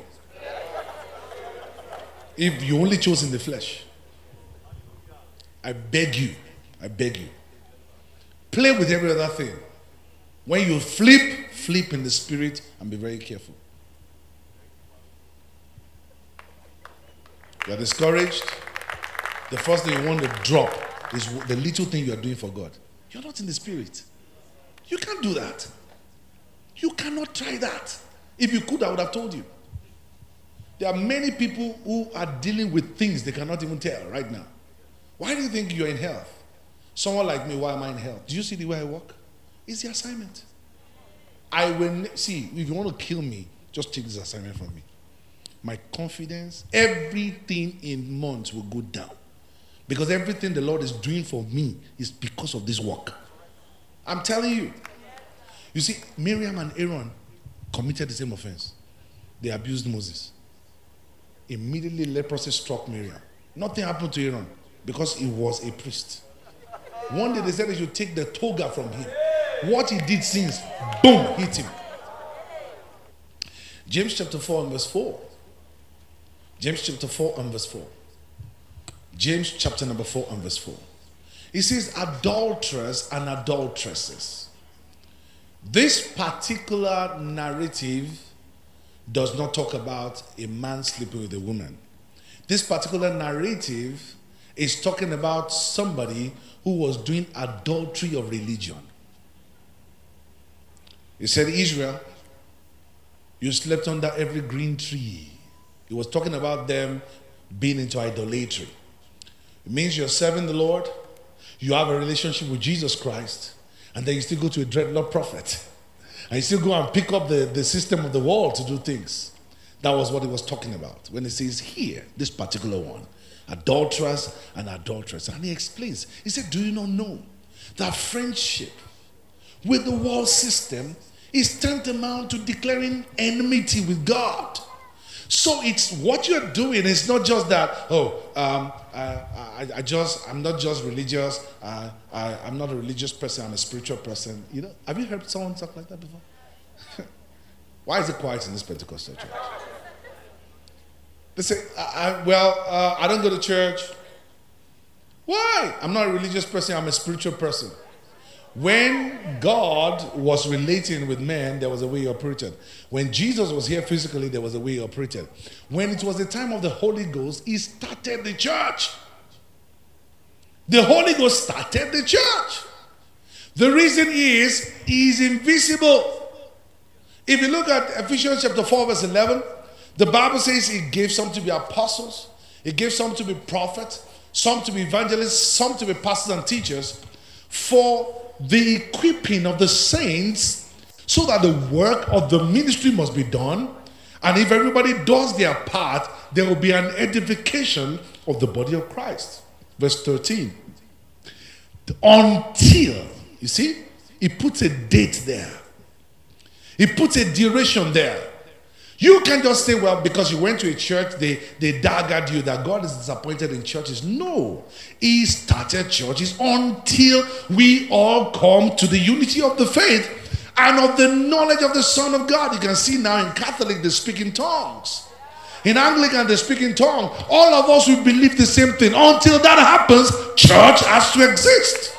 If you only chose in the flesh, I beg you, I beg you, play with every other thing. When you flip, flip in the spirit and be very careful. You are discouraged. The first thing you want to drop is the little thing you are doing for God. You're not in the spirit. You can't do that. You cannot try that. If you could, I would have told you. There are many people who are dealing with things they cannot even tell right now. Why do you think you're in health? Someone like me, why am I in health? Do you see the way I walk? It's the assignment. I will see if you want to kill me, just take this assignment from me. My confidence, everything in months will go down. Because everything the Lord is doing for me is because of this work. I'm telling you. You see, Miriam and Aaron, committed the same offense. They abused Moses. Immediately, leprosy struck Miriam. Nothing happened to Aaron because he was a priest. One day they said they should take the toga from him. What he did since, boom, hit him. James chapter 4 and verse 4. James chapter 4 and verse 4. James chapter number 4 and verse 4. He says, adulterers and adulteresses. This particular narrative does not talk about a man sleeping with a woman. This particular narrative is talking about somebody who was doing adultery of religion. He said, Israel, you slept under every green tree. He was talking about them being into idolatry. It means you're serving the Lord, you have a relationship with Jesus Christ, and then you still go to a dreadlock prophet. And you still go and pick up the, the system of the world to do things. That was what he was talking about when he says here, this particular one, adulterers and adulteress. And he explains, he said, Do you not know that friendship with the world system is tantamount to declaring enmity with God? So it's what you're doing is not just that, oh, um, I, I, I, just, I'm not just religious, uh, I, I'm not a religious person, I'm a spiritual person. You know, have you heard someone talk like that before? Why is it quiet in this Pentecostal church? They say, I, well, uh, I don't go to church. Why? I'm not a religious person, I'm a spiritual person. When God was relating with man, there was a way he operated. When Jesus was here physically, there was a way he operated. When it was the time of the Holy Ghost, he started the church. The Holy Ghost started the church. The reason is, he is invisible. If you look at Ephesians chapter 4, verse 11, the Bible says he gave some to be apostles, he gave some to be prophets, some to be evangelists, some to be pastors and teachers for the equipping of the saints so that the work of the ministry must be done. And if everybody does their part, there will be an edification of the body of Christ. Verse 13. Until, you see, he puts a date there, he puts a duration there. You can't just say, well, because you went to a church, they, they daggered you that God is disappointed in churches. No. He started churches until we all come to the unity of the faith and of the knowledge of the Son of God. You can see now in Catholic, they speak in tongues. In Anglican, they speak in tongues. All of us will believe the same thing. Until that happens, church has to exist.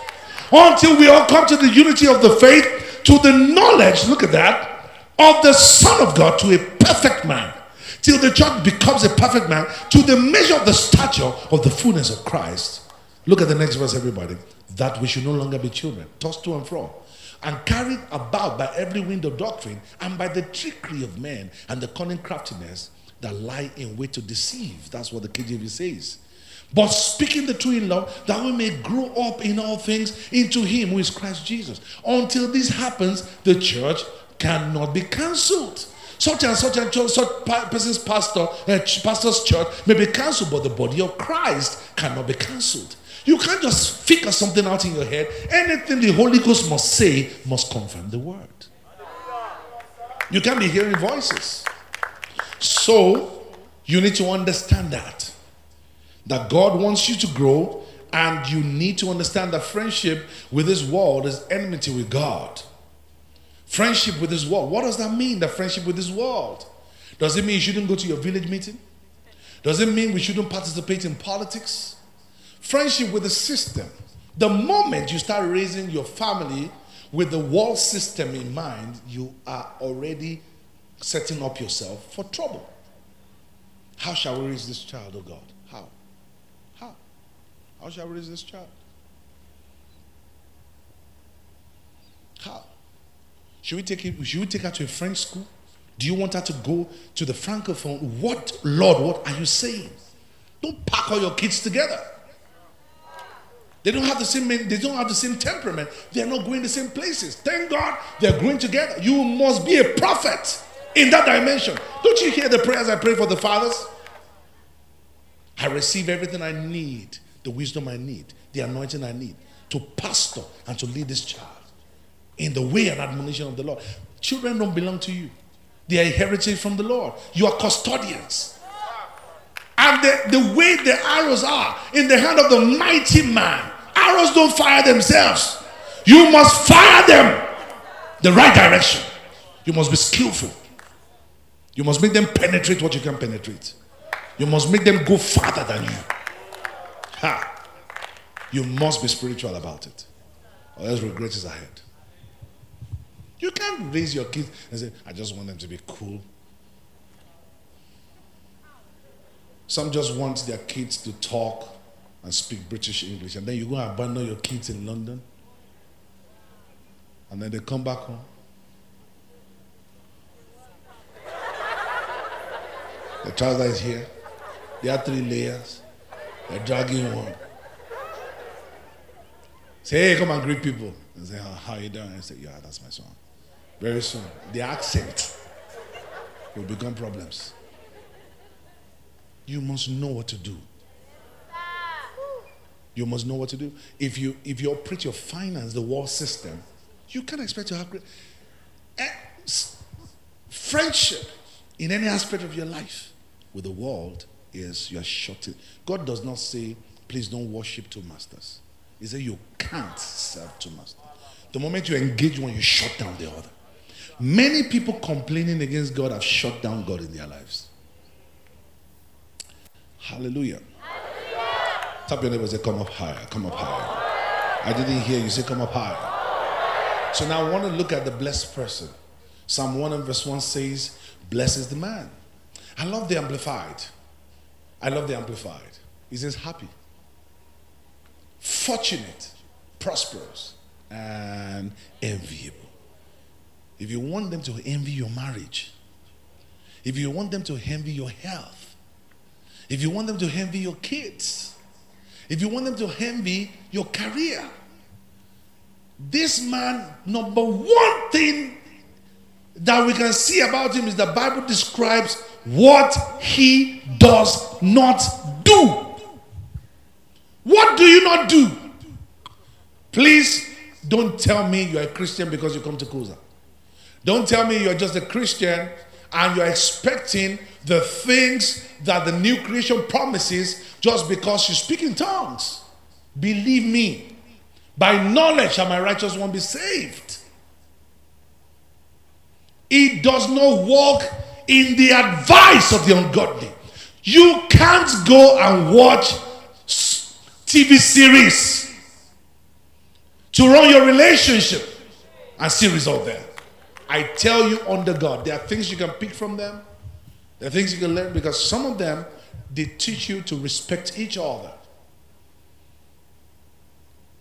Until we all come to the unity of the faith, to the knowledge, look at that, of the Son of God to a perfect man, till the church becomes a perfect man, to the measure of the stature of the fullness of Christ. Look at the next verse, everybody. That we should no longer be children, tossed to and fro, and carried about by every wind of doctrine, and by the trickery of men, and the cunning craftiness that lie in wait to deceive. That's what the KJV says. But speaking the truth in love, that we may grow up in all things into Him who is Christ Jesus. Until this happens, the church cannot be cancelled. Such and such and such person's pastor, uh, pastor's church may be cancelled, but the body of Christ cannot be cancelled. You can't just figure something out in your head. Anything the Holy Ghost must say must confirm the word. You can't be hearing voices. So you need to understand that. That God wants you to grow, and you need to understand that friendship with this world is enmity with God. Friendship with this world. What does that mean, the friendship with this world? Does it mean you shouldn't go to your village meeting? Does it mean we shouldn't participate in politics? Friendship with the system. The moment you start raising your family with the world system in mind, you are already setting up yourself for trouble. How shall we raise this child, oh God? How? How? How shall we raise this child? How? Should we take it, should we take her to a French school? Do you want her to go to the francophone? What, Lord, what are you saying? Don't pack all your kids together. They don't have the same they don't have the same temperament. They're not going the same places. Thank God they're growing together. You must be a prophet in that dimension. Don't you hear the prayers I pray for the fathers? I receive everything I need, the wisdom I need, the anointing I need to pastor and to lead this child in the way and admonition of the Lord. Children don't belong to you. They are heritage from the Lord. You are custodians. And the, the way the arrows are in the hand of the mighty man, arrows don't fire themselves. You must fire them the right direction. You must be skillful. You must make them penetrate what you can penetrate. You must make them go farther than you. Ha! You must be spiritual about it, or else regret is ahead. You can't raise your kids and say, I just want them to be cool. Some just want their kids to talk and speak British English, and then you go and abandon your kids in London, and then they come back home. The trouser is here. There are three layers. They're dragging one. Say, hey, come and greet people. And say, how you doing? And say, yeah, that's my son. Very soon, the accent will become problems. You must know what to do. You must know what to do. If you if you operate your finance, the world system, you can't expect to have great eh, friendship in any aspect of your life with the world is you are shutting. God does not say, please don't worship two masters. He said you can't serve two masters. The moment you engage one, you shut down the other. Many people complaining against God have shut down God in their lives. Hallelujah. Hallelujah. Tap your neighbor say, Come up higher, come up higher. I didn't hear you say, Come up higher. So now I want to look at the blessed person. Psalm 1 and verse 1 says, Blessed is the man. I love the Amplified. I love the Amplified. He says, Happy, fortunate, prosperous, and enviable. If you want them to envy your marriage, if you want them to envy your health, if you want them to envy your kids, if you want them to envy your career, this man, number one thing that we can see about him is the Bible describes what he does not do. What do you not do? Please don't tell me you're a Christian because you come to Kuza. Don't tell me you're just a Christian and you're expecting the things that the new creation promises just because you speak in tongues. Believe me, by knowledge shall my righteous one be saved. It does not walk in the advice of the ungodly. You can't go and watch TV series to run your relationship and see result there. I tell you under God, there are things you can pick from them. There are things you can learn because some of them they teach you to respect each other.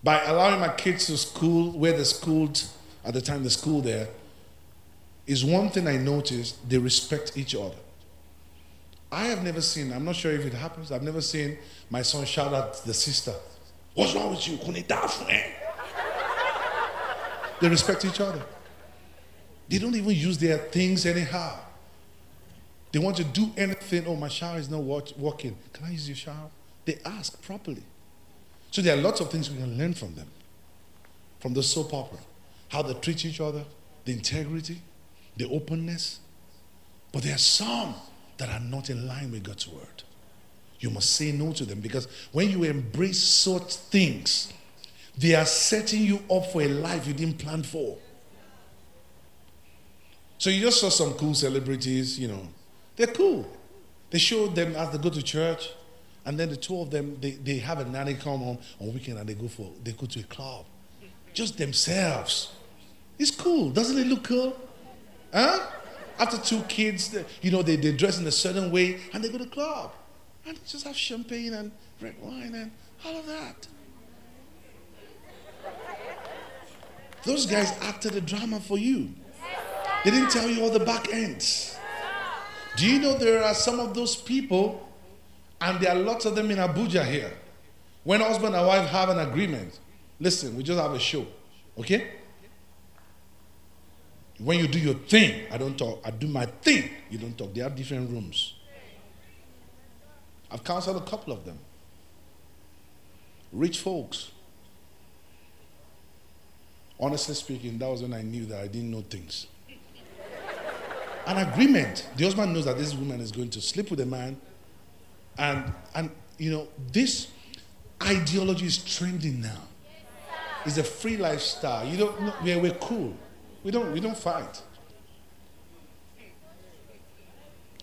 By allowing my kids to school where they schooled at the time they school there, is one thing I noticed they respect each other. I have never seen, I'm not sure if it happens, I've never seen my son shout at the sister, What's wrong with you? Eh? They respect each other. They don't even use their things anyhow. They want to do anything. Oh, my shower is not working. Can I use your shower? They ask properly. So there are lots of things we can learn from them, from the soap opera. How they treat each other, the integrity, the openness. But there are some that are not in line with God's word. You must say no to them because when you embrace such things, they are setting you up for a life you didn't plan for. So you just saw some cool celebrities, you know. They're cool. They showed them as they go to church, and then the two of them, they, they have a nanny come home on weekend and they go for they go to a club. Just themselves. It's cool. Doesn't it look cool? Huh? After two kids, you know, they, they dress in a certain way and they go to the club. And they just have champagne and red wine and all of that. Those guys acted a drama for you. They didn't tell you all the back ends. Do you know there are some of those people, and there are lots of them in Abuja here. When husband and wife have an agreement, listen, we just have a show, okay? When you do your thing, I don't talk. I do my thing, you don't talk. They have different rooms. I've counseled a couple of them. Rich folks. Honestly speaking, that was when I knew that I didn't know things. An agreement. The husband knows that this woman is going to sleep with a man. And, and you know, this ideology is trending now. It's a free lifestyle. You don't know, we're, we're cool. We don't, we don't fight.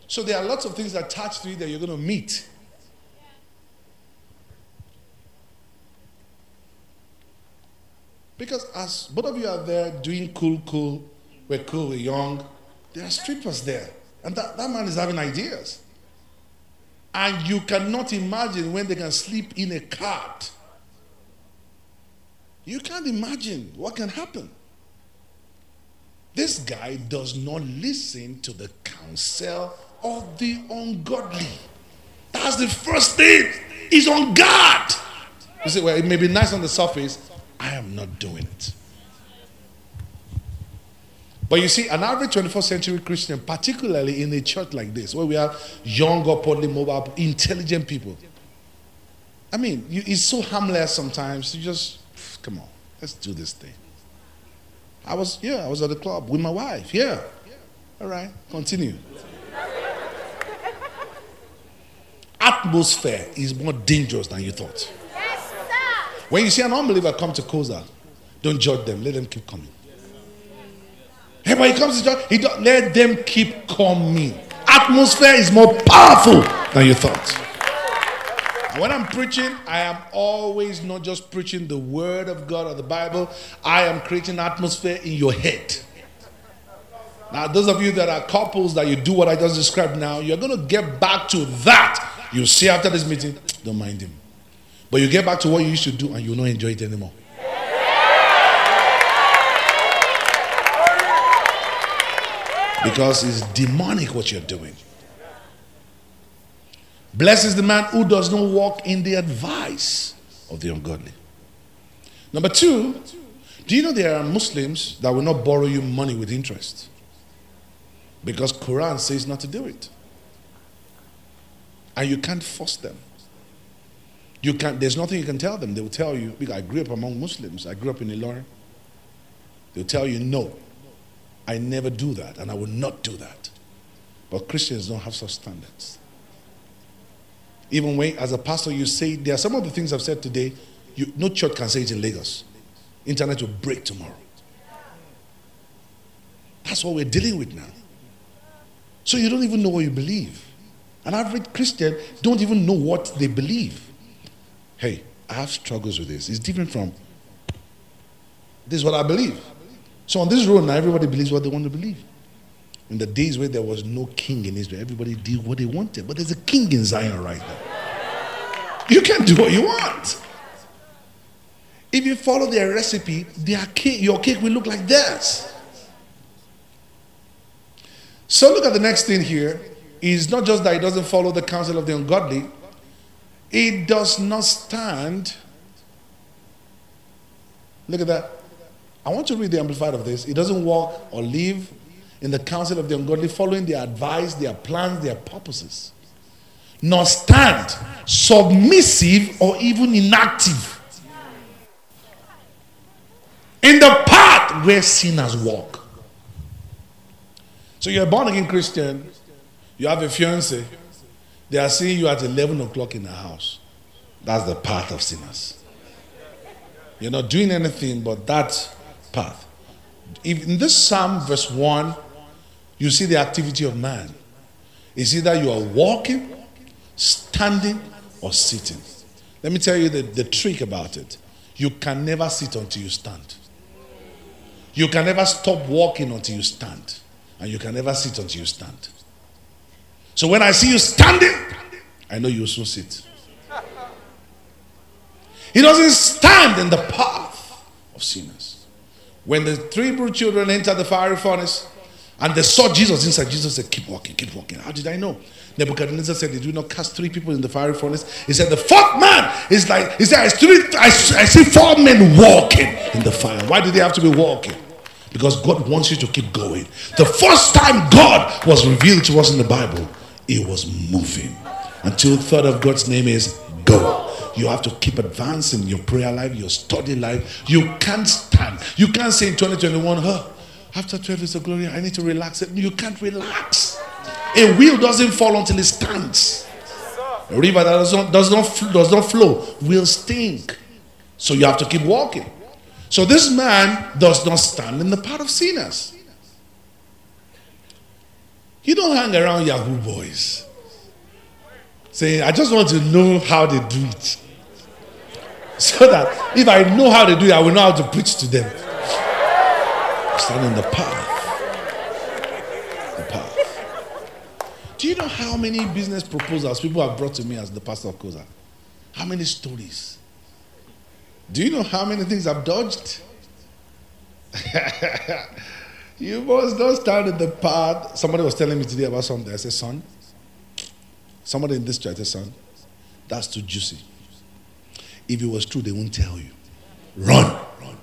So there are lots of things attached to it that you're going to meet. Because as both of you are there doing cool, cool, we're cool, we're young, there are strippers there. And that, that man is having ideas. And you cannot imagine when they can sleep in a cart. You can't imagine what can happen. This guy does not listen to the counsel of the ungodly. That's the first thing. He's on guard. You say, well, it may be nice on the surface. I am not doing it. But you see, an average 21st century Christian, particularly in a church like this, where we are young, upwardly mobile, intelligent people. I mean, you, it's so harmless sometimes. You just, come on, let's do this thing. I was, yeah, I was at the club with my wife. Yeah. All right, continue. Atmosphere is more dangerous than you thought. Yes, when you see an unbeliever come to COZA, don't judge them. Let them keep coming. Hey, when he comes to church, he don't, let them keep coming. Atmosphere is more powerful than you thought. When I'm preaching, I am always not just preaching the word of God or the Bible, I am creating atmosphere in your head. Now, those of you that are couples that you do what I just described now, you're going to get back to that. You see after this meeting, don't mind him. But you get back to what you used to do and you will not enjoy it anymore. Because it's demonic what you're doing. Blessed is the man who does not walk in the advice of the ungodly. Number two, do you know there are Muslims that will not borrow you money with interest? Because Quran says not to do it. And you can't force them. You can't, there's nothing you can tell them. They will tell you, because I grew up among Muslims, I grew up in Ilorin. They'll tell you, no, I never do that, and I will not do that. But Christians don't have such standards. Even when, as a pastor, you say, there are some of the things I've said today, you, no church can say it in Lagos. Internet will break tomorrow. That's what we're dealing with now. So you don't even know what you believe. An average Christian don't even know what they believe. Hey, I have struggles with this. It's different from this is what I believe. So on this road now, everybody believes what they want to believe. In the days where there was no king in Israel, everybody did what they wanted. But there's a king in Zion right now. You can do what you want. If you follow their recipe, their cake, your cake will look like this. So look at the next thing here. Is not just that it doesn't follow the counsel of the ungodly, it does not stand. Look at that. I want to read the amplified of this. It doesn't walk or live in the counsel of the ungodly, following their advice, their plans, their purposes, nor stand submissive or even inactive in the path where sinners walk. So you're a born again Christian, you have a fiance, they are seeing you at 11 o'clock in the house. That's the path of sinners. You're not doing anything but that path. In this Psalm, verse 1, you see the activity of man. It's either you are walking, standing, or sitting. Let me tell you the, the trick about it. You can never sit until you stand. You can never stop walking until you stand. And you can never sit until you stand. So when I see you standing, I know you soon sit. He doesn't stand in the path of sinners. When the three Hebrew children entered the fiery furnace and they saw Jesus inside, Jesus said, Keep walking, keep walking. How did I know? Nebuchadnezzar said, Did you not cast three people in the fiery furnace? He said, The fourth man is like, He said, I, three, I, I see four men walking in the fire. Why did they have to be walking? Because God wants you to keep going. The first time God was revealed to us in the Bible, it was moving. Until third of God's name is go. You have to keep advancing your prayer life, your study life. You can't stand. You can't say in 2021, huh? after 12 years of glory, I need to relax. You can't relax. A wheel doesn't fall until it stands. A river that does not, does not, does not flow will stink. So you have to keep walking. So this man does not stand in the path of sinners. You don't hang around Yahoo boys. Saying, I just want to know how they do it. So that if I know how they do it, I will know how to preach to them. Stand in the path. The path. Do you know how many business proposals people have brought to me as the pastor of COZA? How many stories? Do you know how many things I've dodged? You must not stand in the path. Somebody was telling me today about something. I said, son, somebody in this church I said, son, that's too juicy. If it was true, they won't tell you. Run, run.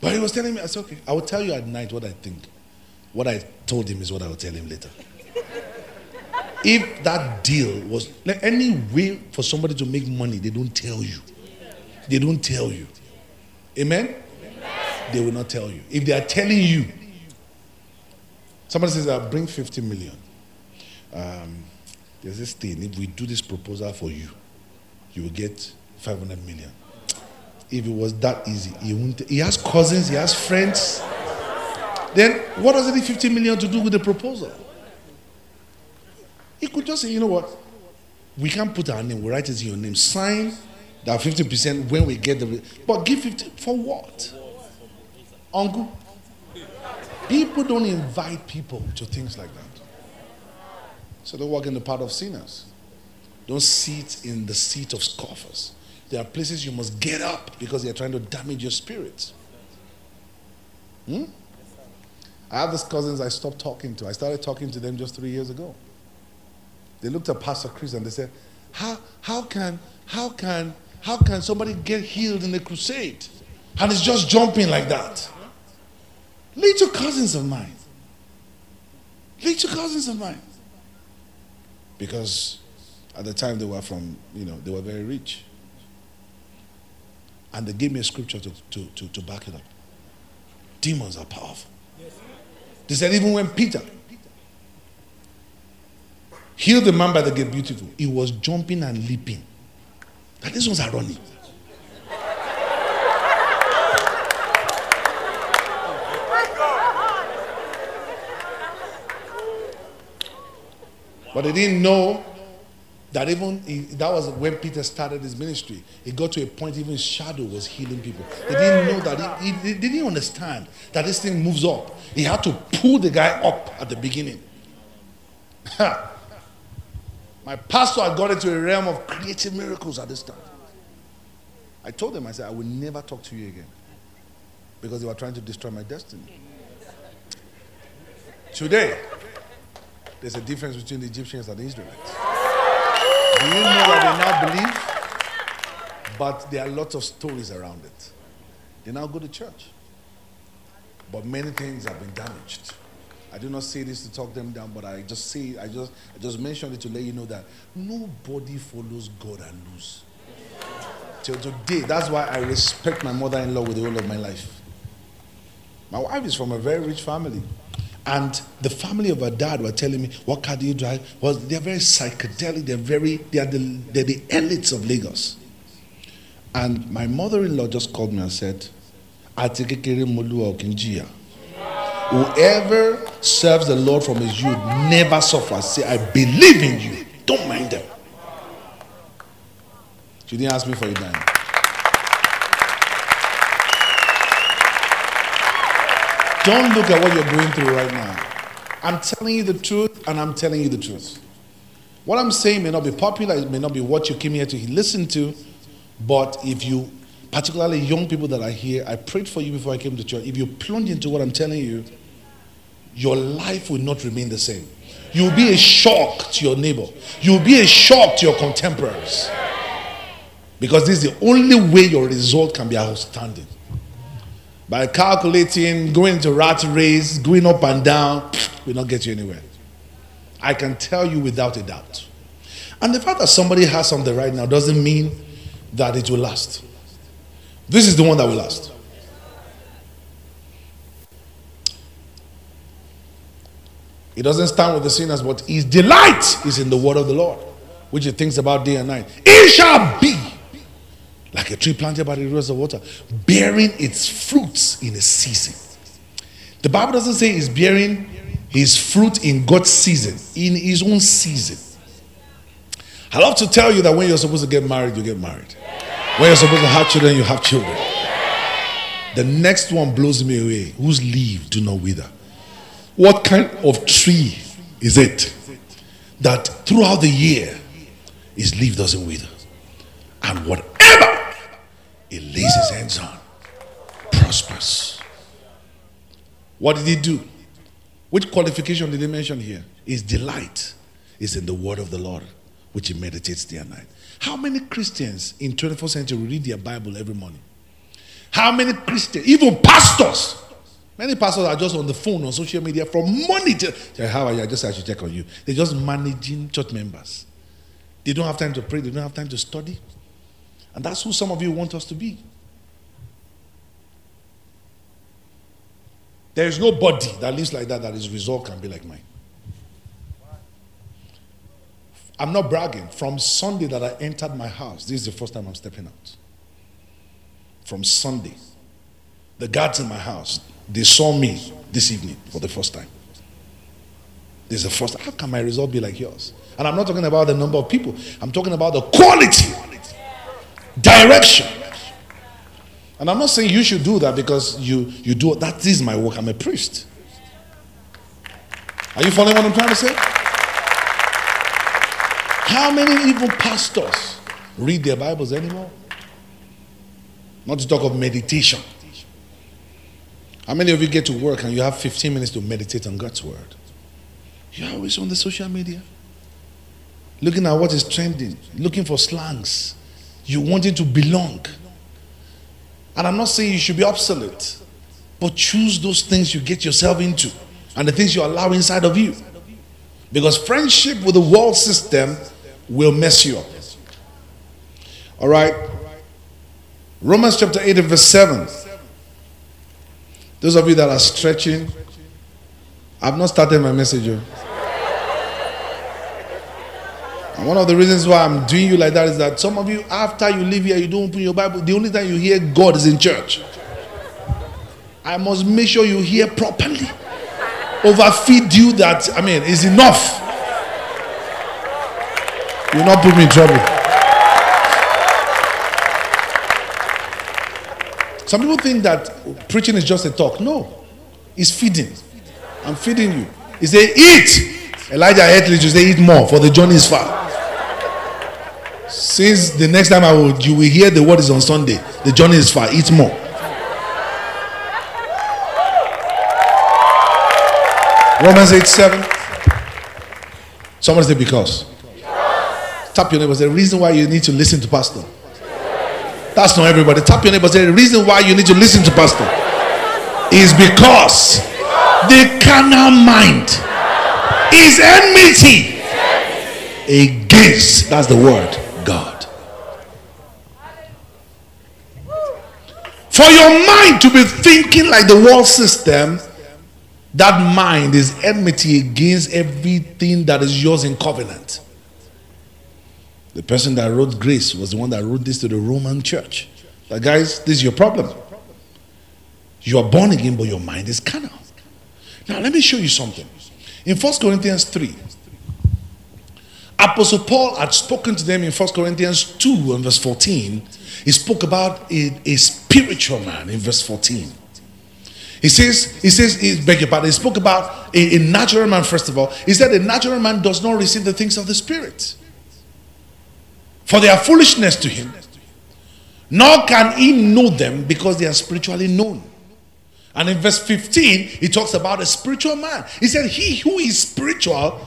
But he was telling me, I said, okay, I will tell you at night what I think. What I told him is what I will tell him later. if that deal was like any way for somebody to make money, they don't tell you. They don't tell you. Amen? they will not tell you. If they are telling you, somebody says, I'll bring 50 million. Um, there's this thing, if we do this proposal for you, you will get 500 million. If it was that easy, he, won't, he has cousins, he has friends. Then what does need 50 million to do with the proposal? He could just say, you know what? We can't put our name, we write it in your name. Sign that 50% when we get the. But give 50 for what? Uncle. People don't invite people to things like that. So they walk in the path of sinners. Don't sit in the seat of scoffers. There are places you must get up because they are trying to damage your spirit. Hmm? I have these cousins I stopped talking to. I started talking to them just three years ago. They looked at Pastor Chris and they said, How, how, can, how, can, how can somebody get healed in a crusade? And it's just jumping like that. Little cousins of mine. Little cousins of mine. Because at the time they were from, you know, they were very rich. And they gave me a scripture to, to, to, to back it up. Demons are powerful. They said, even when Peter healed the man by the gate beautiful, he was jumping and leaping. That these ones are running. But they didn't know that even that was when Peter started his ministry. He got to a point even shadow was healing people. They didn't mm. know that he, he, they didn't understand that this thing moves up. He had to pull the guy up at the beginning. My pastor had got into a realm of creative miracles at this time. I told him, I said, I will never talk to you again because they were trying to destroy my destiny. Today, there's a difference between the Egyptians and the Israelites. Do you know that they now believe? But there are lots of stories around it. They now go to church. But many things have been damaged. I do not say this to talk them down, but I just say I just I just mentioned it to let you know that nobody follows God and lose. Till today, that's why I respect my mother-in-law with the whole of my life. My wife is from a very rich family. And the family of her dad were telling me, what car do you drive? Well, they're very psychedelic. They're very, they are the, they're the elites of Lagos. And my mother-in-law just called me and said, Whoever serves the Lord from his youth never suffers. Say, I believe in you. Don't mind them. She didn't ask me for a dime. Don't look at what you're going through right now. I'm telling you the truth, and I'm telling you the truth. What I'm saying may not be popular, it may not be what you came here to listen to, but if you, particularly young people that are here, I prayed for you before I came to church. If you plunge into what I'm telling you, your life will not remain the same. You'll be a shock to your neighbor, you'll be a shock to your contemporaries. Because this is the only way your result can be outstanding by calculating, going to rat race, going up and down, will not get you anywhere. I can tell you without a doubt. And the fact that somebody has something right now doesn't mean that it will last. This is the one that will last. He doesn't stand with the sinners, but his delight is in the word of the Lord, which he thinks about day and night. It shall be like a tree planted by the rivers of water, bearing its fruits in a season. The Bible doesn't say he's bearing his fruit in God's season, in his own season. I love to tell you that when you're supposed to get married, you get married. When you're supposed to have children, you have children. The next one blows me away. Whose leaf do not wither? What kind of tree is it that throughout the year his leaf doesn't wither? And whatever he lays his hands on prospers. What did he do? Which qualification did he mention here? His delight is in the word of the Lord, which he meditates day and night. How many Christians in 21st century read their Bible every morning? How many Christians, even pastors, Many pastors are just on the phone on social media from money to how are you? I just should check on you. They're just managing church members. They don't have time to pray, they don't have time to study. And that's who some of you want us to be. There is nobody that lives like that that is resolved can be like mine. I'm not bragging. From Sunday that I entered my house, this is the first time I'm stepping out. From Sunday, the guards in my house, they saw me this evening for the first time. This is the first. How can my result be like yours? And I'm not talking about the number of people. I'm talking about the quality, direction. And I'm not saying you should do that because you you do that is my work. I'm a priest. Are you following what I'm trying to say? How many even pastors read their Bibles anymore? Not to talk of meditation. How many of you get to work and you have 15 minutes to meditate on God's word? You're always on the social media, looking at what is trending, looking for slangs. You wanting to belong. And I'm not saying you should be obsolete, but choose those things you get yourself into and the things you allow inside of you. Because friendship with the world system will mess you up. All right. Romans chapter 8 and verse 7. Those of you that are stretching, I've not started my message. And one of the reasons why I'm doing you like that is that some of you, after you leave here, you don't open your Bible. The only time you hear God is in church. I must make sure you hear properly. Overfeed you that, I mean, is enough. You will not put me in trouble. Some people think that preaching is just a talk. No, it's feeding. I'm feeding you. He say, Eat. Elijah ate little, say, Eat more, for the journey is far. Since the next time I will, you will hear the word is on Sunday, the journey is far, eat more. Romans 8 7. Someone say, Because. Tap your neighbor. The reason why you need to listen to Pastor. That's not everybody. Tap your neighbor. Say the reason why you need to listen to pastor is because the carnal mind is enmity against. That's the word. God. For your mind to be thinking like the world system, that mind is enmity against everything that is yours in covenant. The person that wrote grace was the one that wrote this to the Roman church. But guys, this is your problem. You are born again, but your mind is carnal. Now, let me show you something. In 1 Corinthians 3, Apostle Paul had spoken to them in 1 Corinthians 2 and verse 14. He spoke about a, a spiritual man in verse 14. He says, he says, he, beg your pardon, he spoke about a, a natural man, first of all. He said, a natural man does not receive the things of the spirit for they are foolishness to him. Nor can he know them because they are spiritually known. And in verse 15, he talks about a spiritual man. He said, He who is spiritual,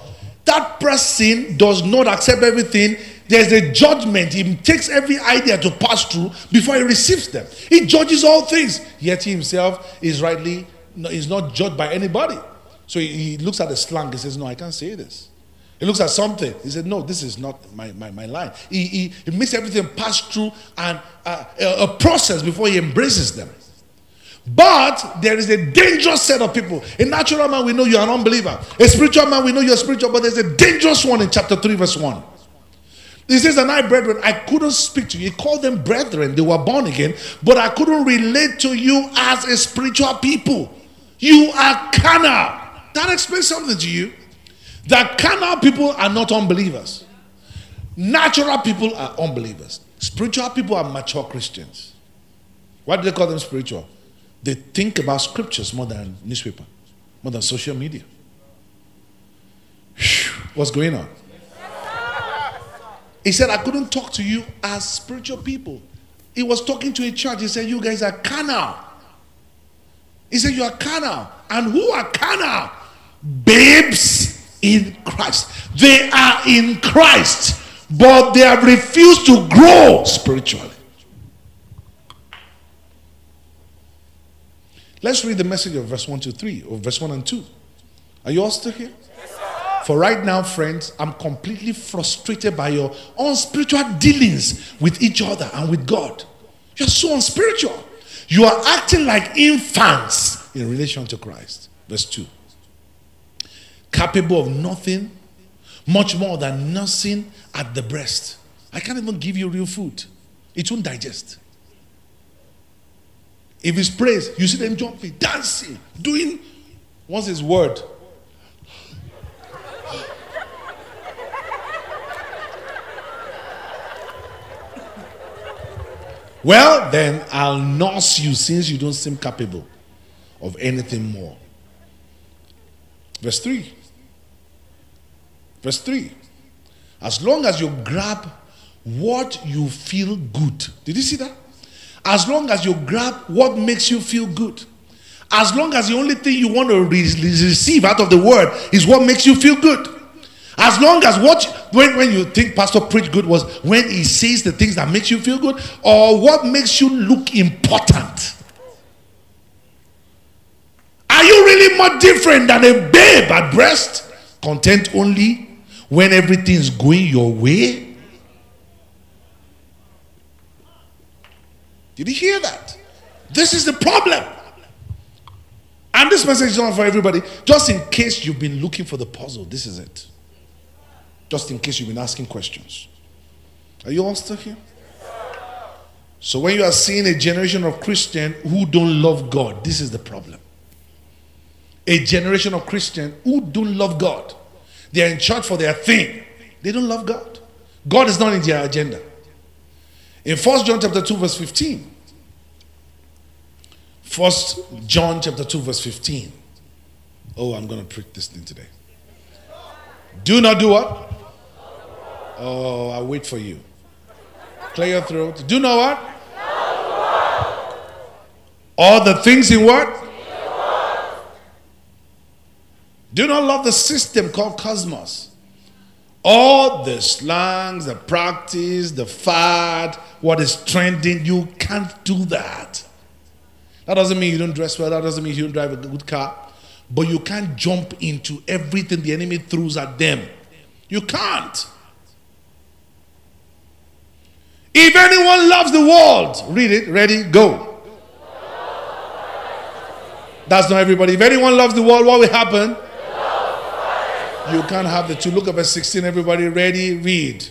that person does not accept everything. There's a judgment. He takes every idea to pass through before he receives them. He judges all things, yet he himself is rightly is not judged by anybody. So he, looks at the slang. He says, No, I can't say this. He looks at something. He said, No, this is not my, my, my line. He, he, he makes everything pass through and uh, a, a process before he embraces them. But there is a dangerous set of people. A natural man, we know you're an unbeliever. A spiritual man, we know you're spiritual, but there's a dangerous one in chapter 3, verse 1. He says, And I, brethren, I couldn't speak to you. He called them brethren. They were born again, but I couldn't relate to you as a spiritual people. You are carnal. That explains something to you. That carnal people are not unbelievers. Natural people are unbelievers. Spiritual people are mature Christians. Why do they call them spiritual? They think about scriptures more than newspaper, more than social media. What's going on? He said, I couldn't talk to you as spiritual people. He was talking to a church. He said, You guys are carnal. He said, You are carnal. And who are carnal? Babes in Christ. They are in Christ, but they have refused to grow spiritually. Let's read the message of verse 1 to 3, or verse 1 and 2. Are you all still here? For right now, friends, I'm completely frustrated by your unspiritual dealings with each other and with God. You're so unspiritual. You are acting like infants in relation to Christ. Verse 2. Capable of nothing, much more than nursing at the breast. I can't even give you real food, it won't digest. If it's praise, you see them jumping, dancing, doing what's his word? Well, then I'll nurse you since you don't seem capable of anything more. Verse 3. Verse 3. As long as you grab what you feel good. Did you see that? As long as you grab what makes you feel good. As long as the only thing you want to re- receive out of the word is what makes you feel good. As long as what when, when you think pastor preach good was when he says the things that makes you feel good or what makes you look important. Are you really more different than a babe at breast? Content only when everything is going your way? Did you hear that? This is the problem. And this message is not for everybody. Just in case you've been looking for the puzzle, this is it. Just in case you've been asking questions. Are you all still here? So when you are seeing a generation of Christians who don't love God, this is the problem. A generation of Christians who don't love God. They are in charge for their thing. They don't love God. God is not in their agenda. In 1 John chapter 2, verse 15. 1 John chapter 2, verse 15. Oh, I'm going to preach this thing today. Do not do what? Oh, I'll wait for you. Clear your throat. Do not what? All the things in what? Do not love the system called cosmos. All the slangs, the practice, the fad, what is trending, you can't do that. That doesn't mean you don't dress well, that doesn't mean you don't drive a good car. But you can't jump into everything the enemy throws at them. You can't. If anyone loves the world, read it, ready, go. That's not everybody. If anyone loves the world, what will happen? You can't have the two. Look at verse 16, everybody, ready, read.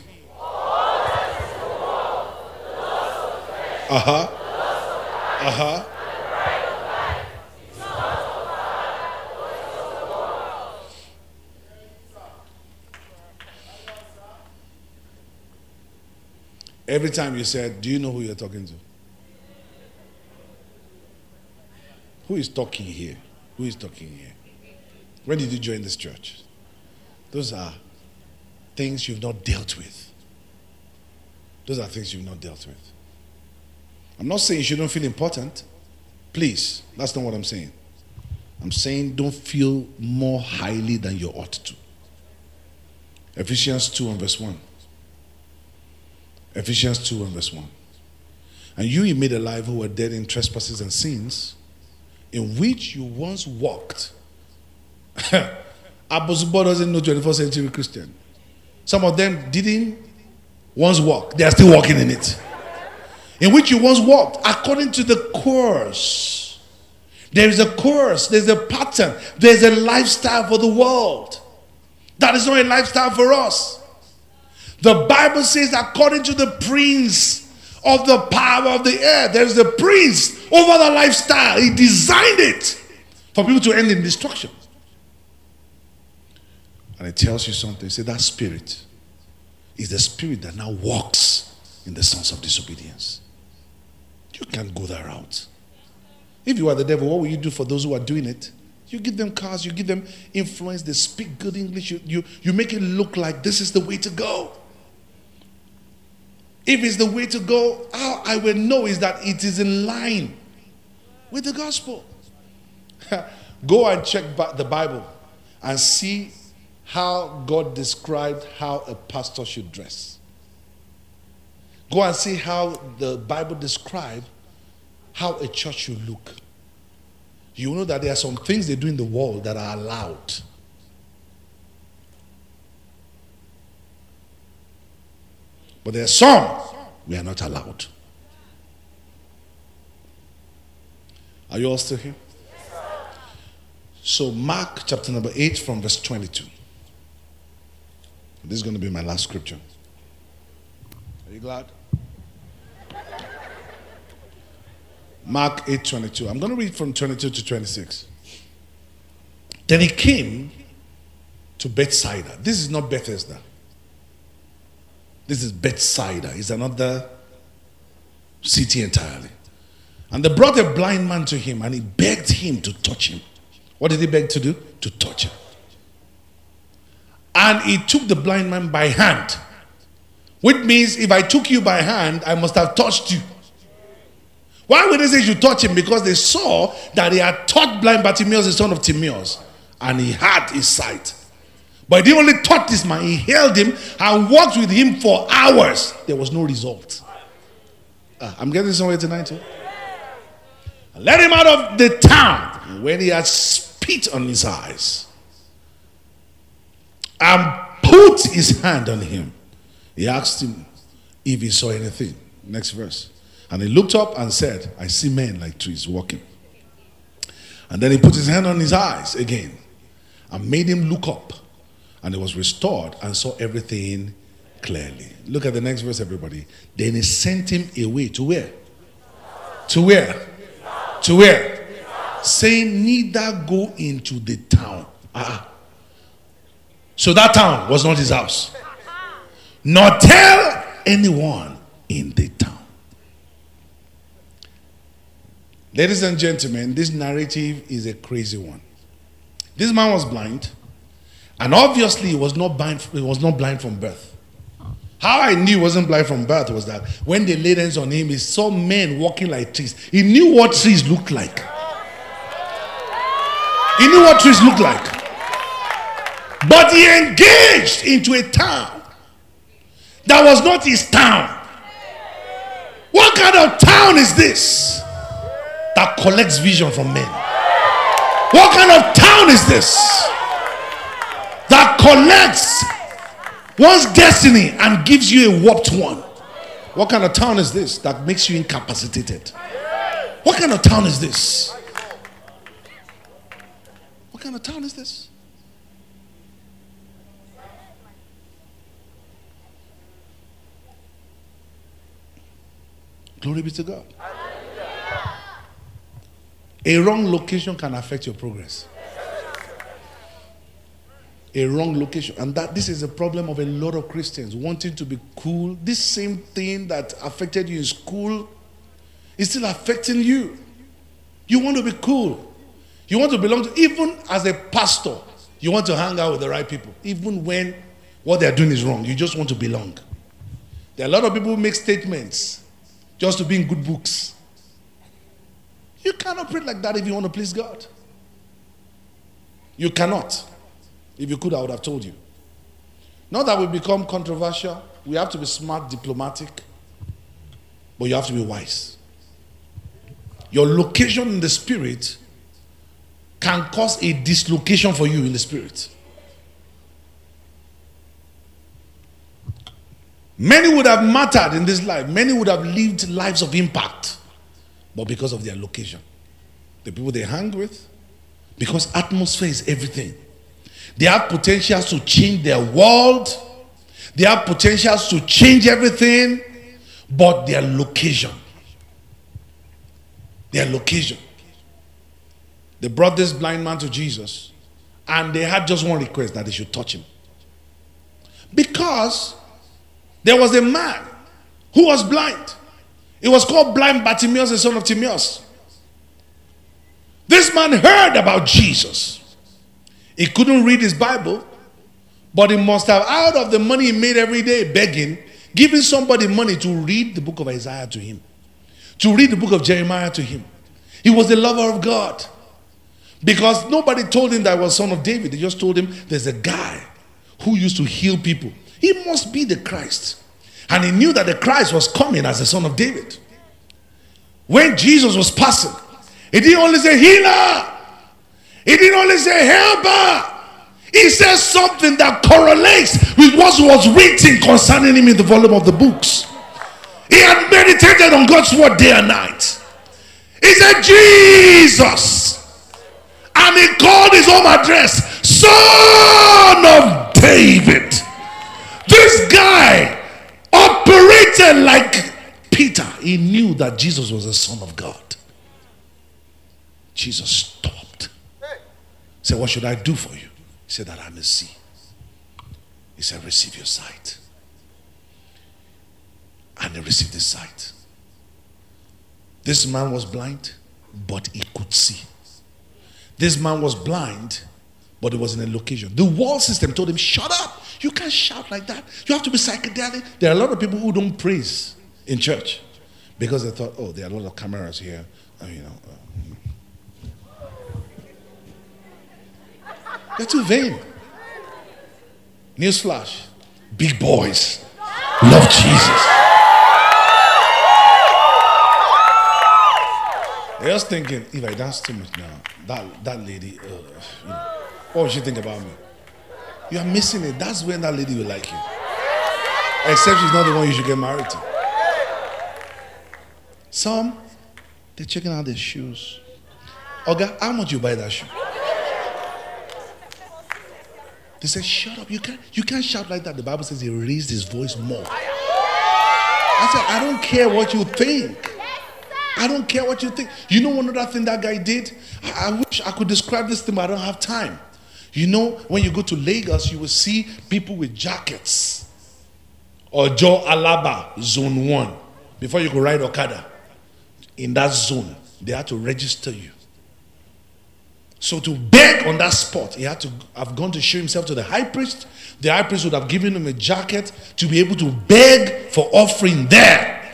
Uh huh. Uh huh. Every time you said, Do you know who you're talking to? Who is talking here? Who is talking here? When did you join this church? Those are things you've not dealt with. Those are things you've not dealt with. I'm not saying you shouldn't feel important. Please, that's not what I'm saying. I'm saying don't feel more highly than you ought to. Ephesians 2 and verse 1. Ephesians 2 and verse 1. And you he made alive who were dead in trespasses and sins, in which you once walked. Apostle doesn't know 21st century Christian. Some of them didn't once walk, they are still walking in it. In which you once walked according to the course There is a course, there's a pattern, there's a lifestyle for the world. That is not a lifestyle for us. The Bible says, according to the prince of the power of the air, there's a prince over the lifestyle. He designed it for people to end in destruction. And it tells you something. Say that spirit is the spirit that now walks in the sons of disobedience. You can't go that route. If you are the devil, what will you do for those who are doing it? You give them cars, you give them influence, they speak good English, you, you, you make it look like this is the way to go. If it's the way to go, how I will know is that it is in line with the gospel. go and check the Bible and see how God described how a pastor should dress. Go and see how the Bible described how a church should look. You know that there are some things they do in the world that are allowed. But there are some we are not allowed. Are you all still here? So, Mark chapter number 8 from verse 22. This is going to be my last scripture. Are you glad? Mark 8:22. I'm going to read from 22 to 26. Then he came to Bethsaida. This is not Bethesda. This is Bethsaida. It's another city entirely. And they brought a blind man to him and he begged him to touch him. What did he beg to do? To touch him. And he took the blind man by hand. Which means if I took you by hand, I must have touched you. Why would they say you touch him? Because they saw that he had touched blind Bartimaeus, the son of Timaeus, and he had his sight. But he only taught this man, he held him and walked with him for hours. There was no result. Uh, I'm getting somewhere tonight too. Let him out of the town when he had spit on his eyes and put his hand on him. He asked him if he saw anything. Next verse. And he looked up and said, I see men like trees walking. And then he put his hand on his eyes again and made him look up. And he was restored and saw everything clearly. Look at the next verse, everybody. Then he sent him away to where? To where? To where? Saying, Neither go into the town. Ah. So that town was not his house. Nor tell anyone in the town. Ladies and gentlemen, this narrative is a crazy one. This man was blind, and obviously he was not blind, he was not blind from birth. How I knew he wasn't blind from birth was that when they laid hands on him, he saw men walking like trees. He knew what trees looked like. He knew what trees looked like. But he engaged into a town that was not his town. What kind of town is this? that collects vision from men. What kind of town is this? That collects one's destiny and gives you a warped one. What kind of town is this that makes you incapacitated? What kind of town is this? What kind of town is this? Glory be to God. A wrong location can affect your progress. A wrong location. And that this is a problem of a lot of Christians wanting to be cool. This same thing that affected you in school is still affecting you. You want to be cool. You want to belong to, even as a pastor, you want to hang out with the right people. Even when what they're doing is wrong, you just want to belong. There are a lot of people who make statements just to be in good books. You cannot pray like that if you want to please God. You cannot. If you could, I would have told you. Not that we become controversial. We have to be smart, diplomatic, but you have to be wise. Your location in the spirit can cause a dislocation for you in the spirit. Many would have mattered in this life, many would have lived lives of impact but because of their location. the people they hang with, because atmosphere is everything. They have potentials to change their world, they have potentials to change everything, but their location. Their location. They brought this blind man to Jesus, and they had just one request that they should touch him. Because there was a man who was blind. It was called blind Bartimaeus, the son of Timaeus. This man heard about Jesus. He couldn't read his Bible, but he must have, out of the money he made every day begging, giving somebody money to read the book of Isaiah to him, to read the book of Jeremiah to him. He was a lover of God. Because nobody told him that he was son of David. They just told him there's a guy who used to heal people. He must be the Christ. And he knew that the Christ was coming as the son of David. When Jesus was passing, he didn't only say healer, he didn't only say helper. He says something that correlates with what was written concerning him in the volume of the books. He had meditated on God's word day and night. He said, Jesus. And he called his home address, Son of David. This guy operated like Peter. He knew that Jesus was the Son of God. Jesus stopped. He said, What should I do for you? He said, That I may see. He said, Receive your sight. And he received his sight. This man was blind, but he could see. This man was blind, but it was in a location. The wall system told him, Shut up. You can't shout like that. You have to be psychedelic. There are a lot of people who don't praise in church because they thought, Oh, there are a lot of cameras here. Uh, you know, uh, they're too vain. Newsflash big boys love Jesus. They're just thinking, if I dance too much now, that, that lady, uh, you know, what would she think about me? You are missing it. That's when that lady will like you. Except she's not the one you should get married to. Some, they're checking out their shoes. Okay, how much you buy that shoe? They said, shut up. You can't, you can't shout like that. The Bible says he raised his voice more. I said, I don't care what you think. I don't care what you think. You know one other thing that guy did? I, I wish I could describe this thing, but I don't have time. You know, when you go to Lagos, you will see people with jackets. Or Joe Alaba, zone one. Before you go ride Okada. In that zone, they had to register you. So to beg on that spot, he had to have gone to show himself to the high priest. The high priest would have given him a jacket to be able to beg for offering there.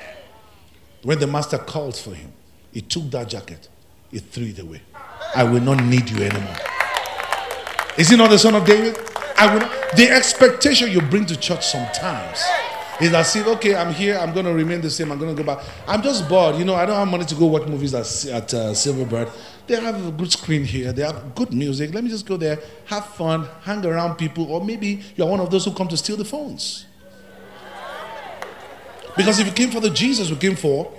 When the master called for him, he took that jacket, he threw it away. I will not need you anymore. Is he not the son of David? I will. The expectation you bring to church sometimes is as see, okay, I'm here, I'm going to remain the same, I'm going to go back. I'm just bored. You know, I don't have money to go watch movies at, at uh, Silverbird. They have a good screen here, they have good music. Let me just go there, have fun, hang around people, or maybe you're one of those who come to steal the phones. Because if you came for the Jesus we came for,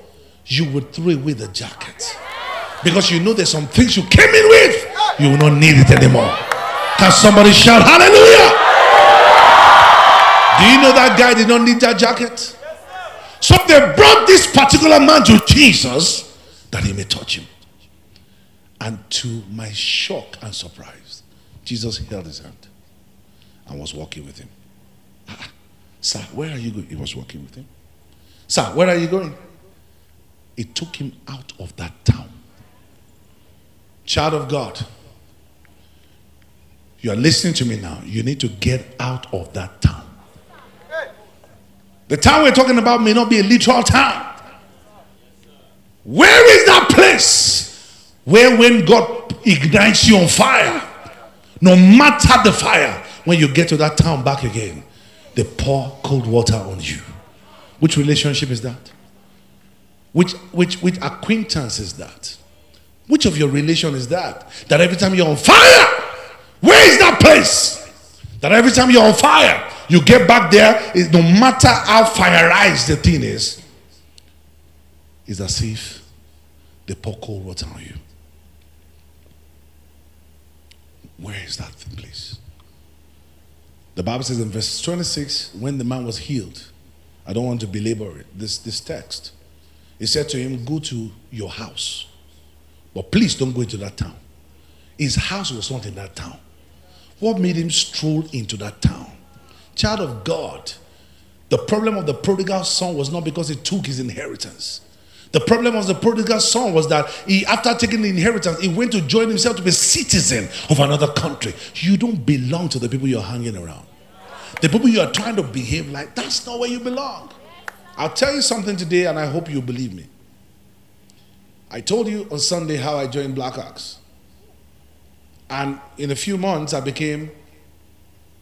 you would throw away the jacket. Because you know there's some things you came in with, you will not need it anymore. Can somebody shout hallelujah? Do you know that guy did not need that jacket? So they brought this particular man to Jesus that he may touch him. And to my shock and surprise, Jesus held his hand and was walking with him. Ah, sir, where are you going? He was walking with him. Sir, where are you going? It took him out of that town. Child of God, you are listening to me now. You need to get out of that town. The town we're talking about may not be a literal town. Where is that place where when God ignites you on fire, no matter the fire, when you get to that town back again, they pour cold water on you? Which relationship is that? Which, which, which acquaintance is that? Which of your relation is that? That every time you're on fire, where is that place? That every time you're on fire, you get back there, no matter how fireized the thing is, it's as if they pour cold water on you. Where is that place? The Bible says in verse 26, when the man was healed, I don't want to belabor it, this, this text. He said to him, Go to your house, but please don't go into that town. His house was not in that town. What made him stroll into that town? Child of God, the problem of the prodigal son was not because he took his inheritance. The problem of the prodigal son was that he, after taking the inheritance, he went to join himself to be a citizen of another country. You don't belong to the people you're hanging around. The people you are trying to behave like, that's not where you belong. I'll tell you something today, and I hope you believe me. I told you on Sunday how I joined Blackhawks. And in a few months, I became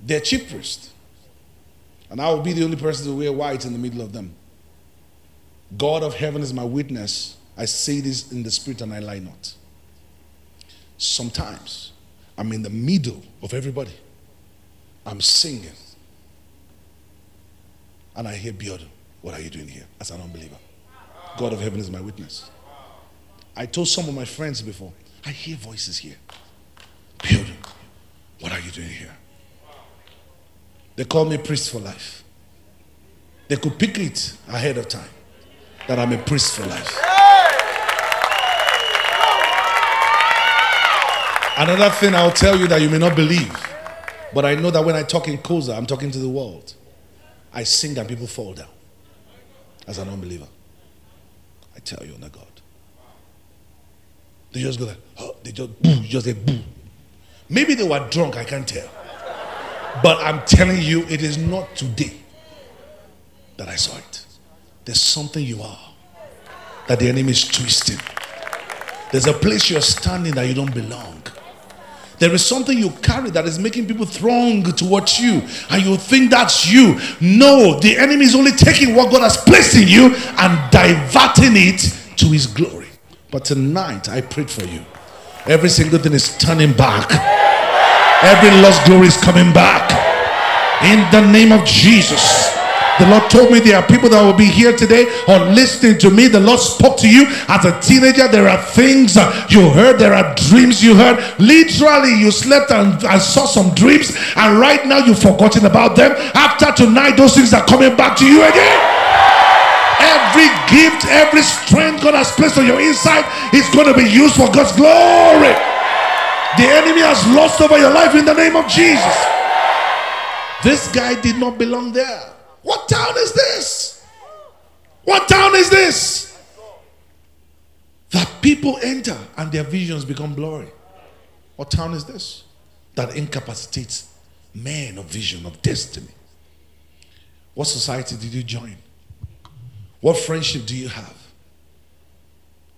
their chief priest. And I will be the only person to wear white in the middle of them. God of heaven is my witness. I say this in the spirit and I lie not. Sometimes I'm in the middle of everybody. I'm singing. And I hear Biodun. What are you doing here as an unbeliever? God of heaven is my witness. I told some of my friends before, I hear voices here. Biodun, what are you doing here? They call me priest for life. They could pick it ahead of time that I'm a priest for life. Another thing I'll tell you that you may not believe, but I know that when I talk in COZA, I'm talking to the world. I sing and people fall down as an unbeliever. I tell you, oh on God. They just go like, oh, they just boo, just say boo. Maybe they were drunk, I can't tell. But I'm telling you, it is not today that I saw it. There's something you are that the enemy is twisting. There's a place you're standing that you don't belong. There is something you carry that is making people throng towards you, and you think that's you. No, the enemy is only taking what God has placed in you and diverting it to his glory. But tonight, I prayed for you. Every single thing is turning back, every lost glory is coming back. In the name of Jesus. The Lord told me there are people that will be here today or listening to me. The Lord spoke to you as a teenager. There are things uh, you heard, there are dreams you heard. Literally, you slept and, and saw some dreams, and right now you've forgotten about them. After tonight, those things are coming back to you again. Every gift, every strength God has placed on your inside is going to be used for God's glory. The enemy has lost over your life in the name of Jesus. This guy did not belong there. What town is this? What town is this? That people enter and their visions become blurry. What town is this? That incapacitates men of vision, of destiny. What society did you join? What friendship do you have?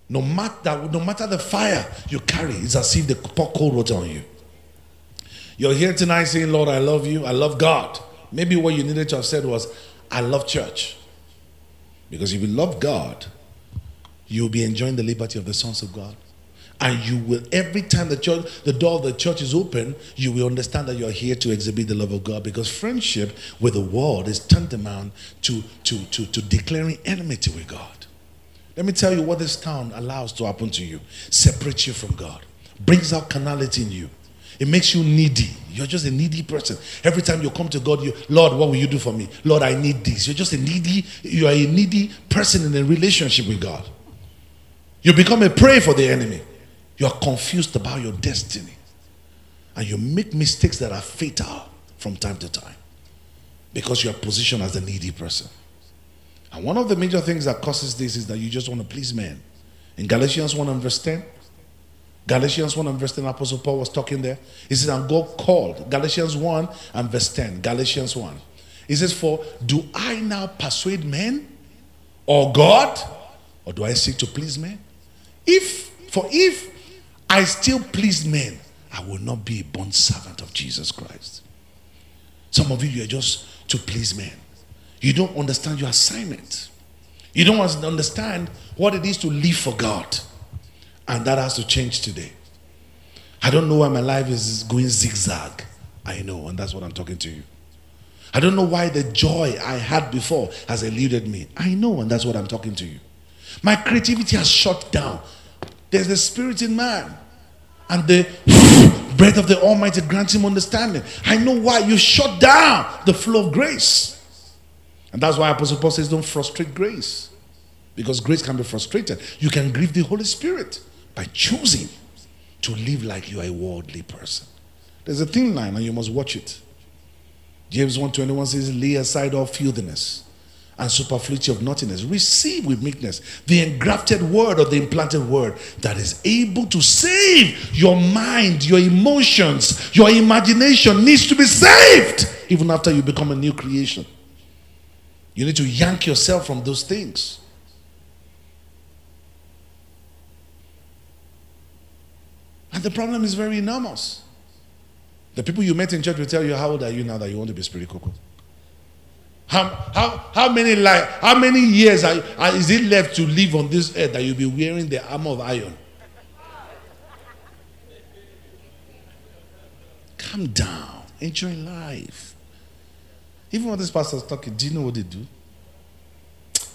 No matter, no matter the fire you carry, it's as if they pour cold water on you. You're here tonight saying, Lord, I love you. I love God. Maybe what you needed to have said was, I love church. Because if you love God, you'll be enjoying the liberty of the sons of God. And you will, every time the church, the door of the church is open, you will understand that you're here to exhibit the love of God. Because friendship with the world is tantamount to, to, to, to declaring enmity with God. Let me tell you what this town allows to happen to you. Separates you from God. Brings out carnality in you. It makes you needy. You're just a needy person. Every time you come to God, you, Lord, what will you do for me? Lord, I need this. You're just a needy, you are a needy person in a relationship with God. You become a prey for the enemy. You are confused about your destiny. And you make mistakes that are fatal from time to time because you are positioned as a needy person. And one of the major things that causes this is that you just want to please men. In Galatians 1 and verse 10, Galatians 1 and verse 10, Apostle Paul was talking there. He says, And God called. Galatians 1 and verse 10. Galatians 1. He says, For do I now persuade men or God? Or do I seek to please men? If, for if I still please men, I will not be a bond servant of Jesus Christ. Some of you, you are just to please men. You don't understand your assignment. You don't understand what it is to live for God. And that has to change today. I don't know why my life is going zigzag. I know, and that's what I'm talking to you. I don't know why the joy I had before has eluded me. I know, and that's what I'm talking to you. My creativity has shut down. There's the spirit in man, and the breath of the Almighty grant him understanding. I know why you shut down the flow of grace. And that's why Apostle Paul says, don't frustrate grace. Because grace can be frustrated. You can grieve the Holy Spirit by choosing to live like you are a worldly person. There's a thin line and you must watch it. James 1:21 says, lay aside all filthiness and superfluity of naughtiness. Receive with meekness the engrafted word or the implanted word that is able to save your mind, your emotions, your imagination needs to be saved even after you become a new creation. You need to yank yourself from those things. And the problem is very enormous. The people you met in church will tell you, How old are you now that you want to be spiritual? How, how, how many like how many years are, are, is it left to live on this earth that you'll be wearing the armor of iron? Calm down, enjoy life. Even when this pastor's talking, do you know what they do?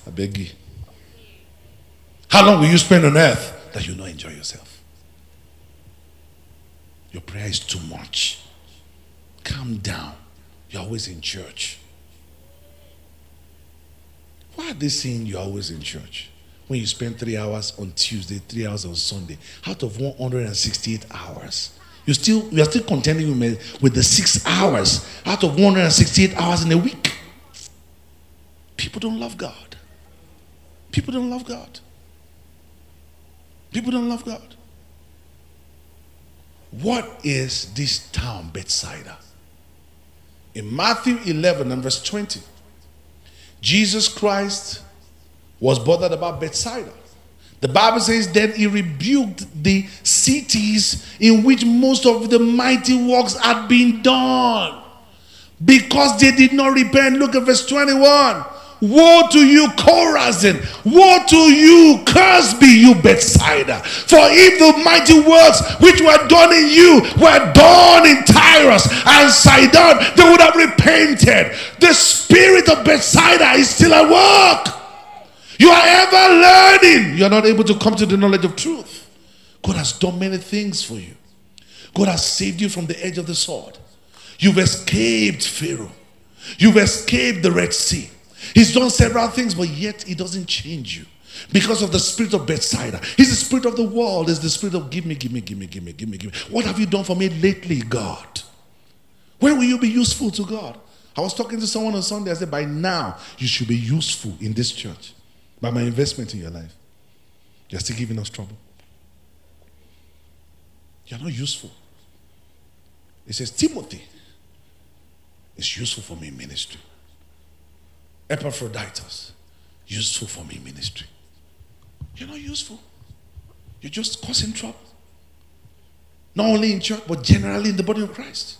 I beg you. How long will you spend on earth that you not enjoy yourself? Your prayer is too much. Calm down. You're always in church. Why are they saying you're always in church? When you spend three hours on Tuesday, three hours on Sunday, out of 168 hours, you still you are still contending with, with the six hours out of 168 hours in a week. People don't love God. People don't love God. People don't love God. What is this town, Bethsaida? In Matthew 11 and verse 20, Jesus Christ was bothered about Bethsaida. The Bible says that he rebuked the cities in which most of the mighty works had been done because they did not repent. Look at verse 21. Woe to you, Chorazin! Woe to you, cursed be you, Bethsaida! For if the mighty works which were done in you were done in Tyrus and Sidon, they would have repented. The spirit of Bethsaida is still at work. You are ever learning. You are not able to come to the knowledge of truth. God has done many things for you. God has saved you from the edge of the sword. You've escaped Pharaoh. You've escaped the Red Sea. He's done several things, but yet he doesn't change you because of the spirit of Bethsaida. He's the spirit of the world. He's the spirit of give me, give me, give me, give me, give me, give me. What have you done for me lately, God? When will you be useful to God? I was talking to someone on Sunday. I said, by now, you should be useful in this church by my investment in your life. You're still giving us trouble. You're not useful. It says, Timothy is useful for me in ministry. Epaphroditus, useful for me in ministry. You're not useful. You're just causing trouble. Not only in church, but generally in the body of Christ.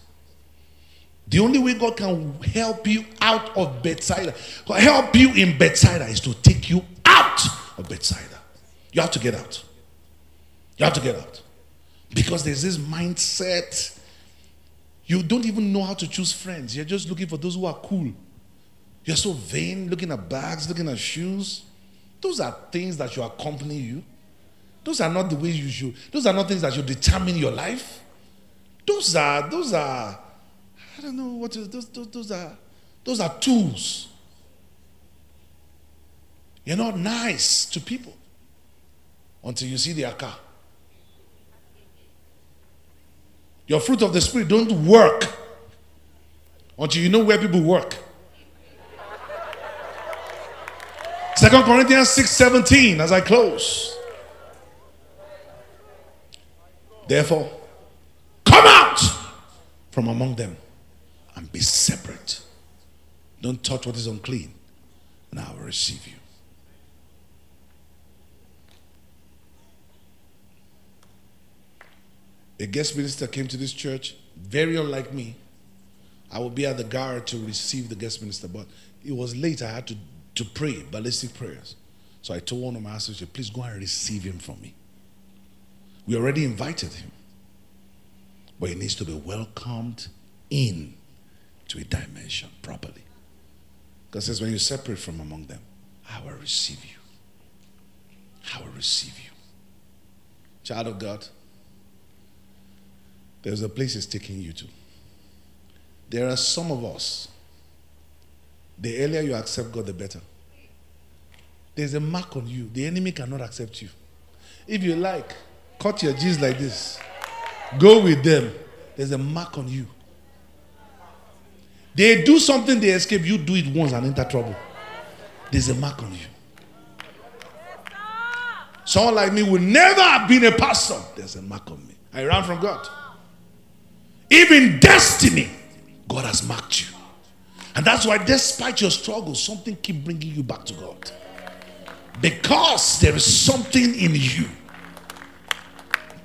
The only way God can help you out of Bethsaida, help you in Bethsaida, is to take you out of Bethsaida. You have to get out. You have to get out. Because there's this mindset. You don't even know how to choose friends. You're just looking for those who are cool. You're so vain, looking at bags, looking at shoes. Those are things that should accompany you. Those are not the ways you should. Those are not things that should determine your life. Those are those are I don't know what is those those, those are those are tools. You're not nice to people until you see their car. Your fruit of the spirit don't work until you know where people work. Second Corinthians 6 17, as I close. Therefore, come out from among them and be separate. Don't touch what is unclean, and I will receive you. A guest minister came to this church, very unlike me. I would be at the guard to receive the guest minister, but it was late. I had to to pray ballistic prayers. So I told one of my associates, please go and receive him from me. We already invited him, but he needs to be welcomed in to a dimension properly. God says, when you separate from among them, I will receive you. I will receive you. Child of God, There's a place it's taking you to. There are some of us, the earlier you accept God, the better. There's a mark on you. The enemy cannot accept you. If you like, cut your G's like this. Go with them. There's a mark on you. They do something, they escape. You do it once and enter trouble. There's a mark on you. Someone like me would never have been a pastor. There's a mark on me. I ran from God. Even destiny, God has marked you. And that's why, despite your struggles, something keep bringing you back to God. Because there is something in you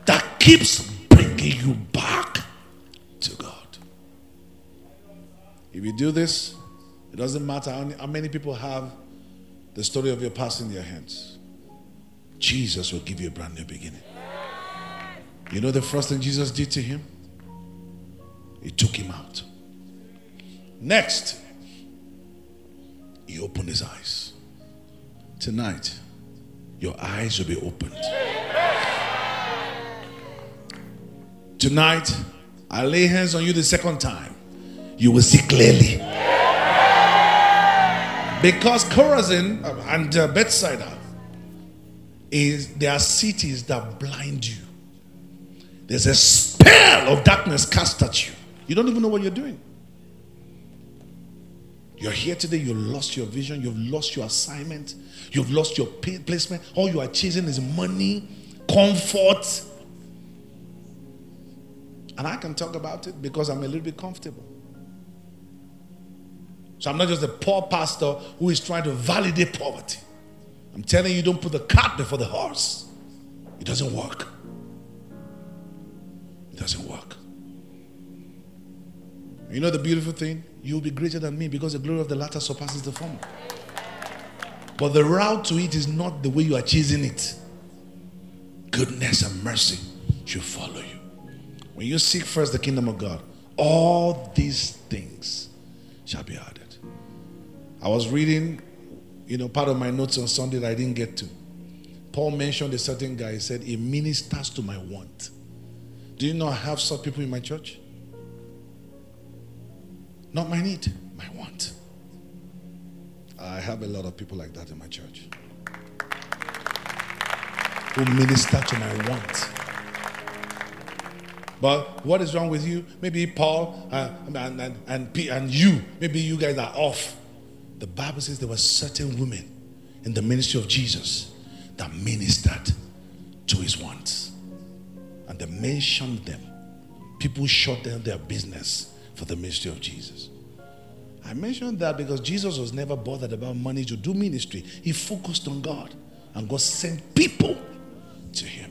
that keeps bringing you back to God. If you do this, it doesn't matter how many people have the story of your past in their hands. Jesus will give you a brand new beginning. You know the first thing Jesus did to him? He took him out. Next, he opened his eyes. Tonight, your eyes will be opened. Tonight, I lay hands on you the second time. You will see clearly. Because Chorazin and uh, Bethsaida is there are cities that blind you. There's a spell of darkness cast at you. You don't even know what you're doing. You're here today, you lost your vision, you've lost your assignment, you've lost your placement. All you are chasing is money, comfort. And I can talk about it because I'm a little bit comfortable. So I'm not just a poor pastor who is trying to validate poverty. I'm telling you, don't put the cart before the horse. It doesn't work. It doesn't work. You know the beautiful thing? You'll be greater than me because the glory of the latter surpasses the former. But the route to it is not the way you are chasing it. Goodness and mercy should follow you. When you seek first the kingdom of God, all these things shall be added. I was reading you know, part of my notes on Sunday that I didn't get to. Paul mentioned a certain guy. He said, He ministers to my want. Do you know I have such people in my church? Not my need, my want. I have a lot of people like that in my church who minister to my want. But what is wrong with you? Maybe Paul uh, and, and, and, and you, maybe you guys are off. The Bible says there were certain women in the ministry of Jesus that ministered to his wants. And the they mentioned them. People shut down their business for the ministry of Jesus. I mentioned that because Jesus was never bothered about money to do ministry. He focused on God. And God sent people to him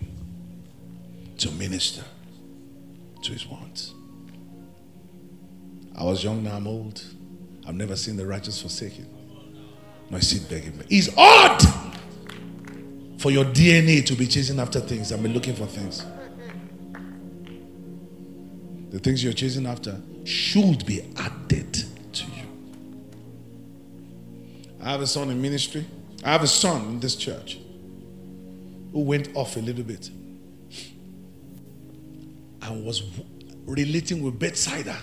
to minister to his wants. I was young, now I'm old. I've never seen the righteous forsaken. No, I see begging. It's odd for your DNA to be chasing after things and be looking for things. The things you're chasing after should be added to you. I have a son in ministry. I have a son in this church who went off a little bit and was relating with Bethsaida,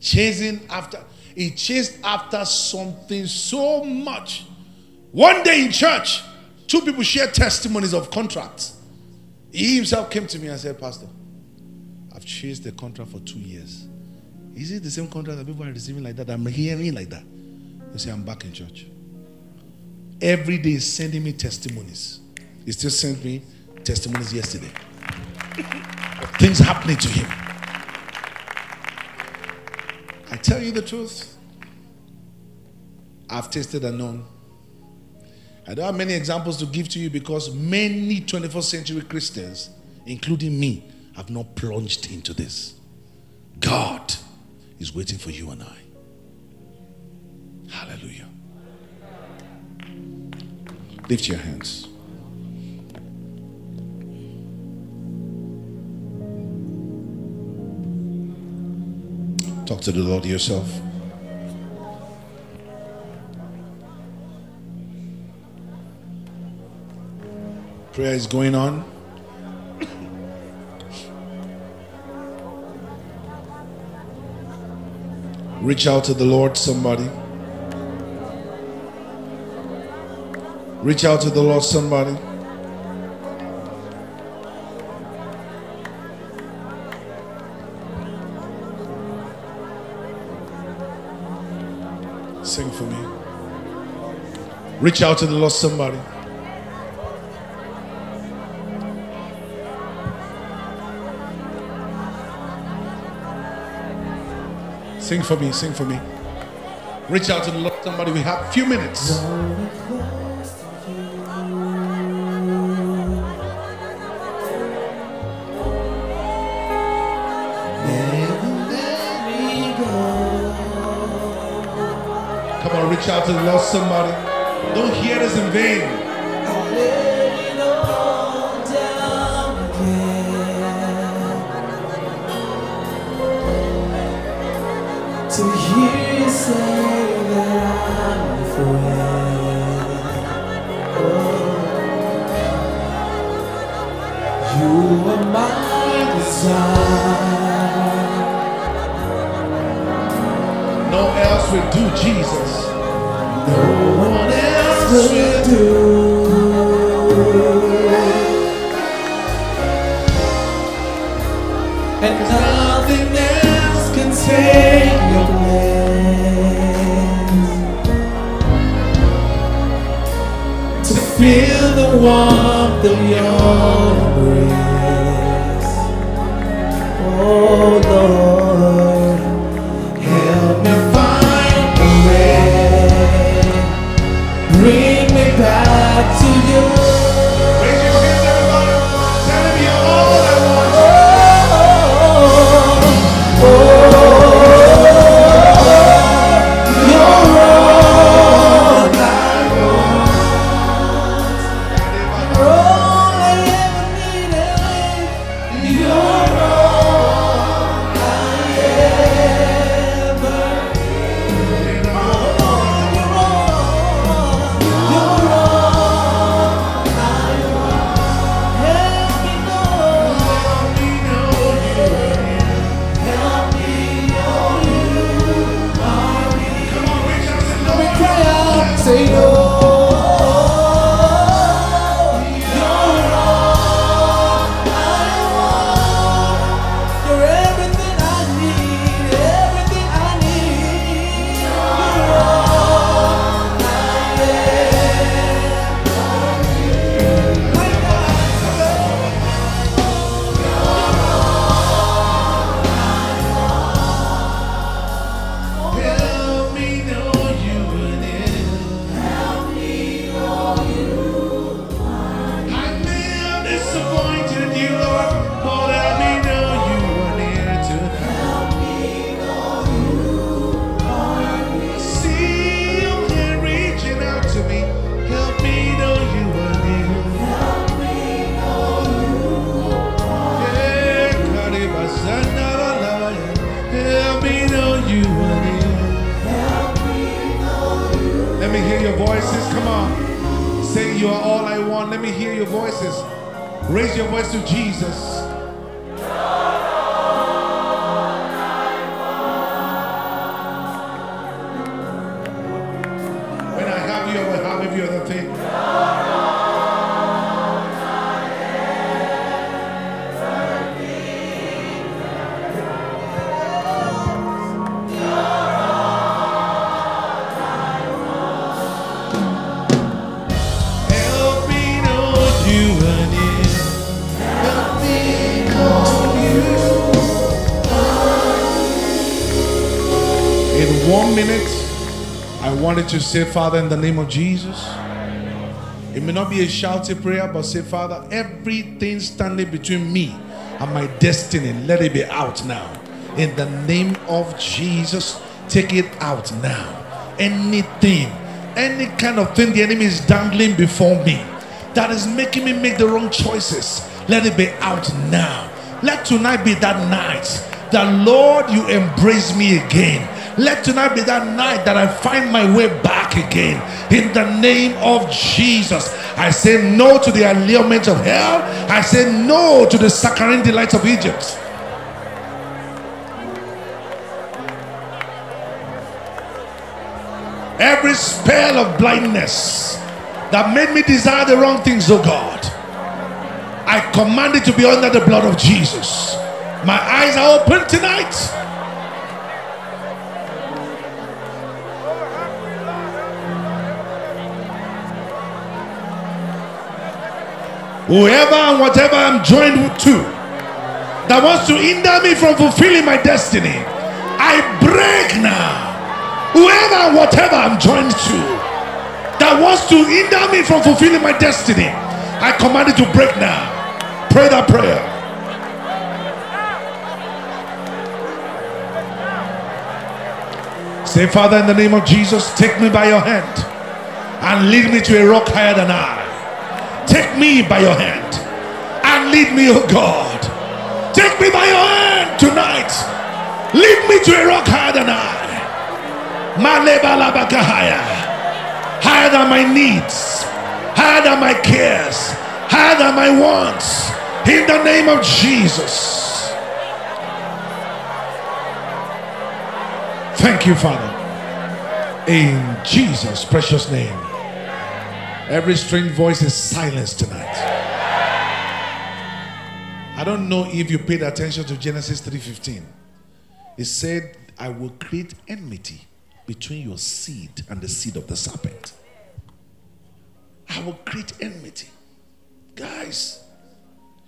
chasing after. He chased after something so much. One day in church, two people shared testimonies of contracts. He himself came to me and said, Pastor, I've chased the contract for two years. Is it the same contract that people are receiving like that? I'm hearing like that. They say, I'm back in church. Every day he's sending me testimonies. He still sent me testimonies yesterday. Things happening to him. I tell you the truth. I've tasted and known. I don't have many examples to give to you because many 21st century Christians, including me, have not plunged into this. God is waiting for you and I. Hallelujah. Lift your hands. Talk to the Lord yourself. Prayer is going on. Reach out to the Lord, somebody. Reach out to the Lord, somebody. Reach out to the Lord, somebody. Sing for me, sing for me. Reach out to the Lord, somebody. We have a few minutes. Come on, reach out to the Lord, somebody. Don't hear this in vain. To hear you say that I'm friend. Oh. You are my desire. No else will do, Jesus. No And nothing else can take your place. To feel the warmth of your Say, Father, in the name of Jesus. It may not be a shouty prayer, but say, Father, everything standing between me and my destiny, let it be out now. In the name of Jesus, take it out now. Anything, any kind of thing the enemy is dangling before me that is making me make the wrong choices, let it be out now. Let tonight be that night that, Lord, you embrace me again. Let tonight be that night that I find my way back again. In the name of Jesus, I say no to the allurement of hell. I say no to the saccharine delights of Egypt. Every spell of blindness that made me desire the wrong things, oh God, I command it to be under the blood of Jesus. My eyes are open tonight. Whoever and whatever I'm joined to that wants to hinder me from fulfilling my destiny, I break now. Whoever and whatever I'm joined to that wants to hinder me from fulfilling my destiny, I command it to break now. Pray that prayer. Say, Father, in the name of Jesus, take me by your hand and lead me to a rock higher than I. Take me by your hand and lead me, oh God. Take me by your hand tonight. Lead me to a rock higher than I. Higher than my needs, higher than my cares, higher than my wants. In the name of Jesus. Thank you, Father. In Jesus' precious name. Every strange voice is silenced tonight. I don't know if you paid attention to Genesis 3:15. It said, "I will create enmity between your seed and the seed of the serpent." I will create enmity. Guys,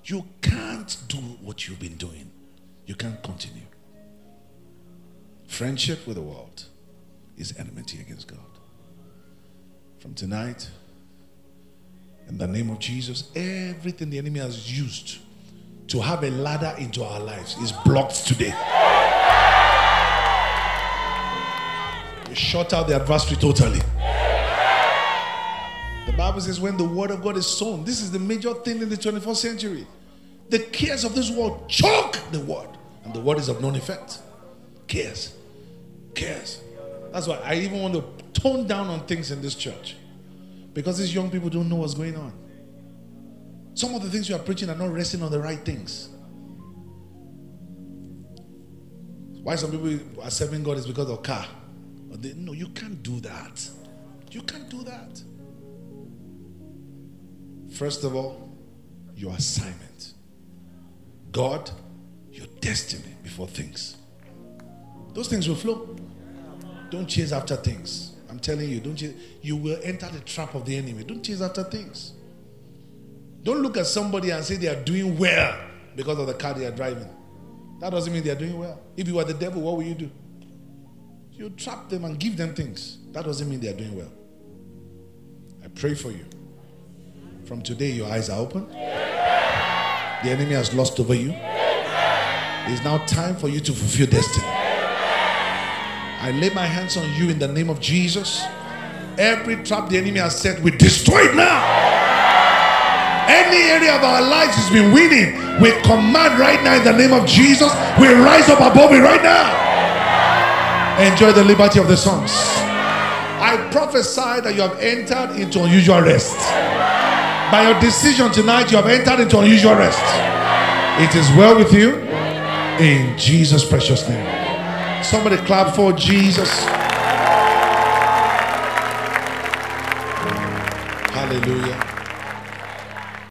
you can't do what you've been doing. You can't continue. Friendship with the world is enmity against God. From tonight, in the name of Jesus, everything the enemy has used to have a ladder into our lives is blocked today. We shut out the adversary totally. The Bible says, when the word of God is sown, this is the major thing in the 21st century. The cares of this world choke the word, and the word is of non effect. Cares. Cares. That's why I even want to tone down on things in this church. Because these young people don't know what's going on. Some of the things you are preaching are not resting on the right things. Why some people are serving God is because of car. They, no, you can't do that. You can't do that. First of all, your assignment. God, your destiny before things. Those things will flow. Don't chase after things. I'm telling you, don't chase, you will enter the trap of the enemy. Don't chase after things. Don't look at somebody and say they are doing well because of the car they are driving. That doesn't mean they are doing well. If you were the devil, what will you do? You trap them and give them things. That doesn't mean they are doing well. I pray for you. From today, your eyes are open. The enemy has lost over you. It's now time for you to fulfill destiny. I lay my hands on you in the name of Jesus. Every trap the enemy has set, we destroy it now. Any area of our lives has been winning, we command right now in the name of Jesus. We rise up above it right now. Enjoy the liberty of the songs. I prophesy that you have entered into unusual rest. By your decision tonight, you have entered into unusual rest. It is well with you in Jesus' precious name. Somebody clap for Jesus. Hallelujah.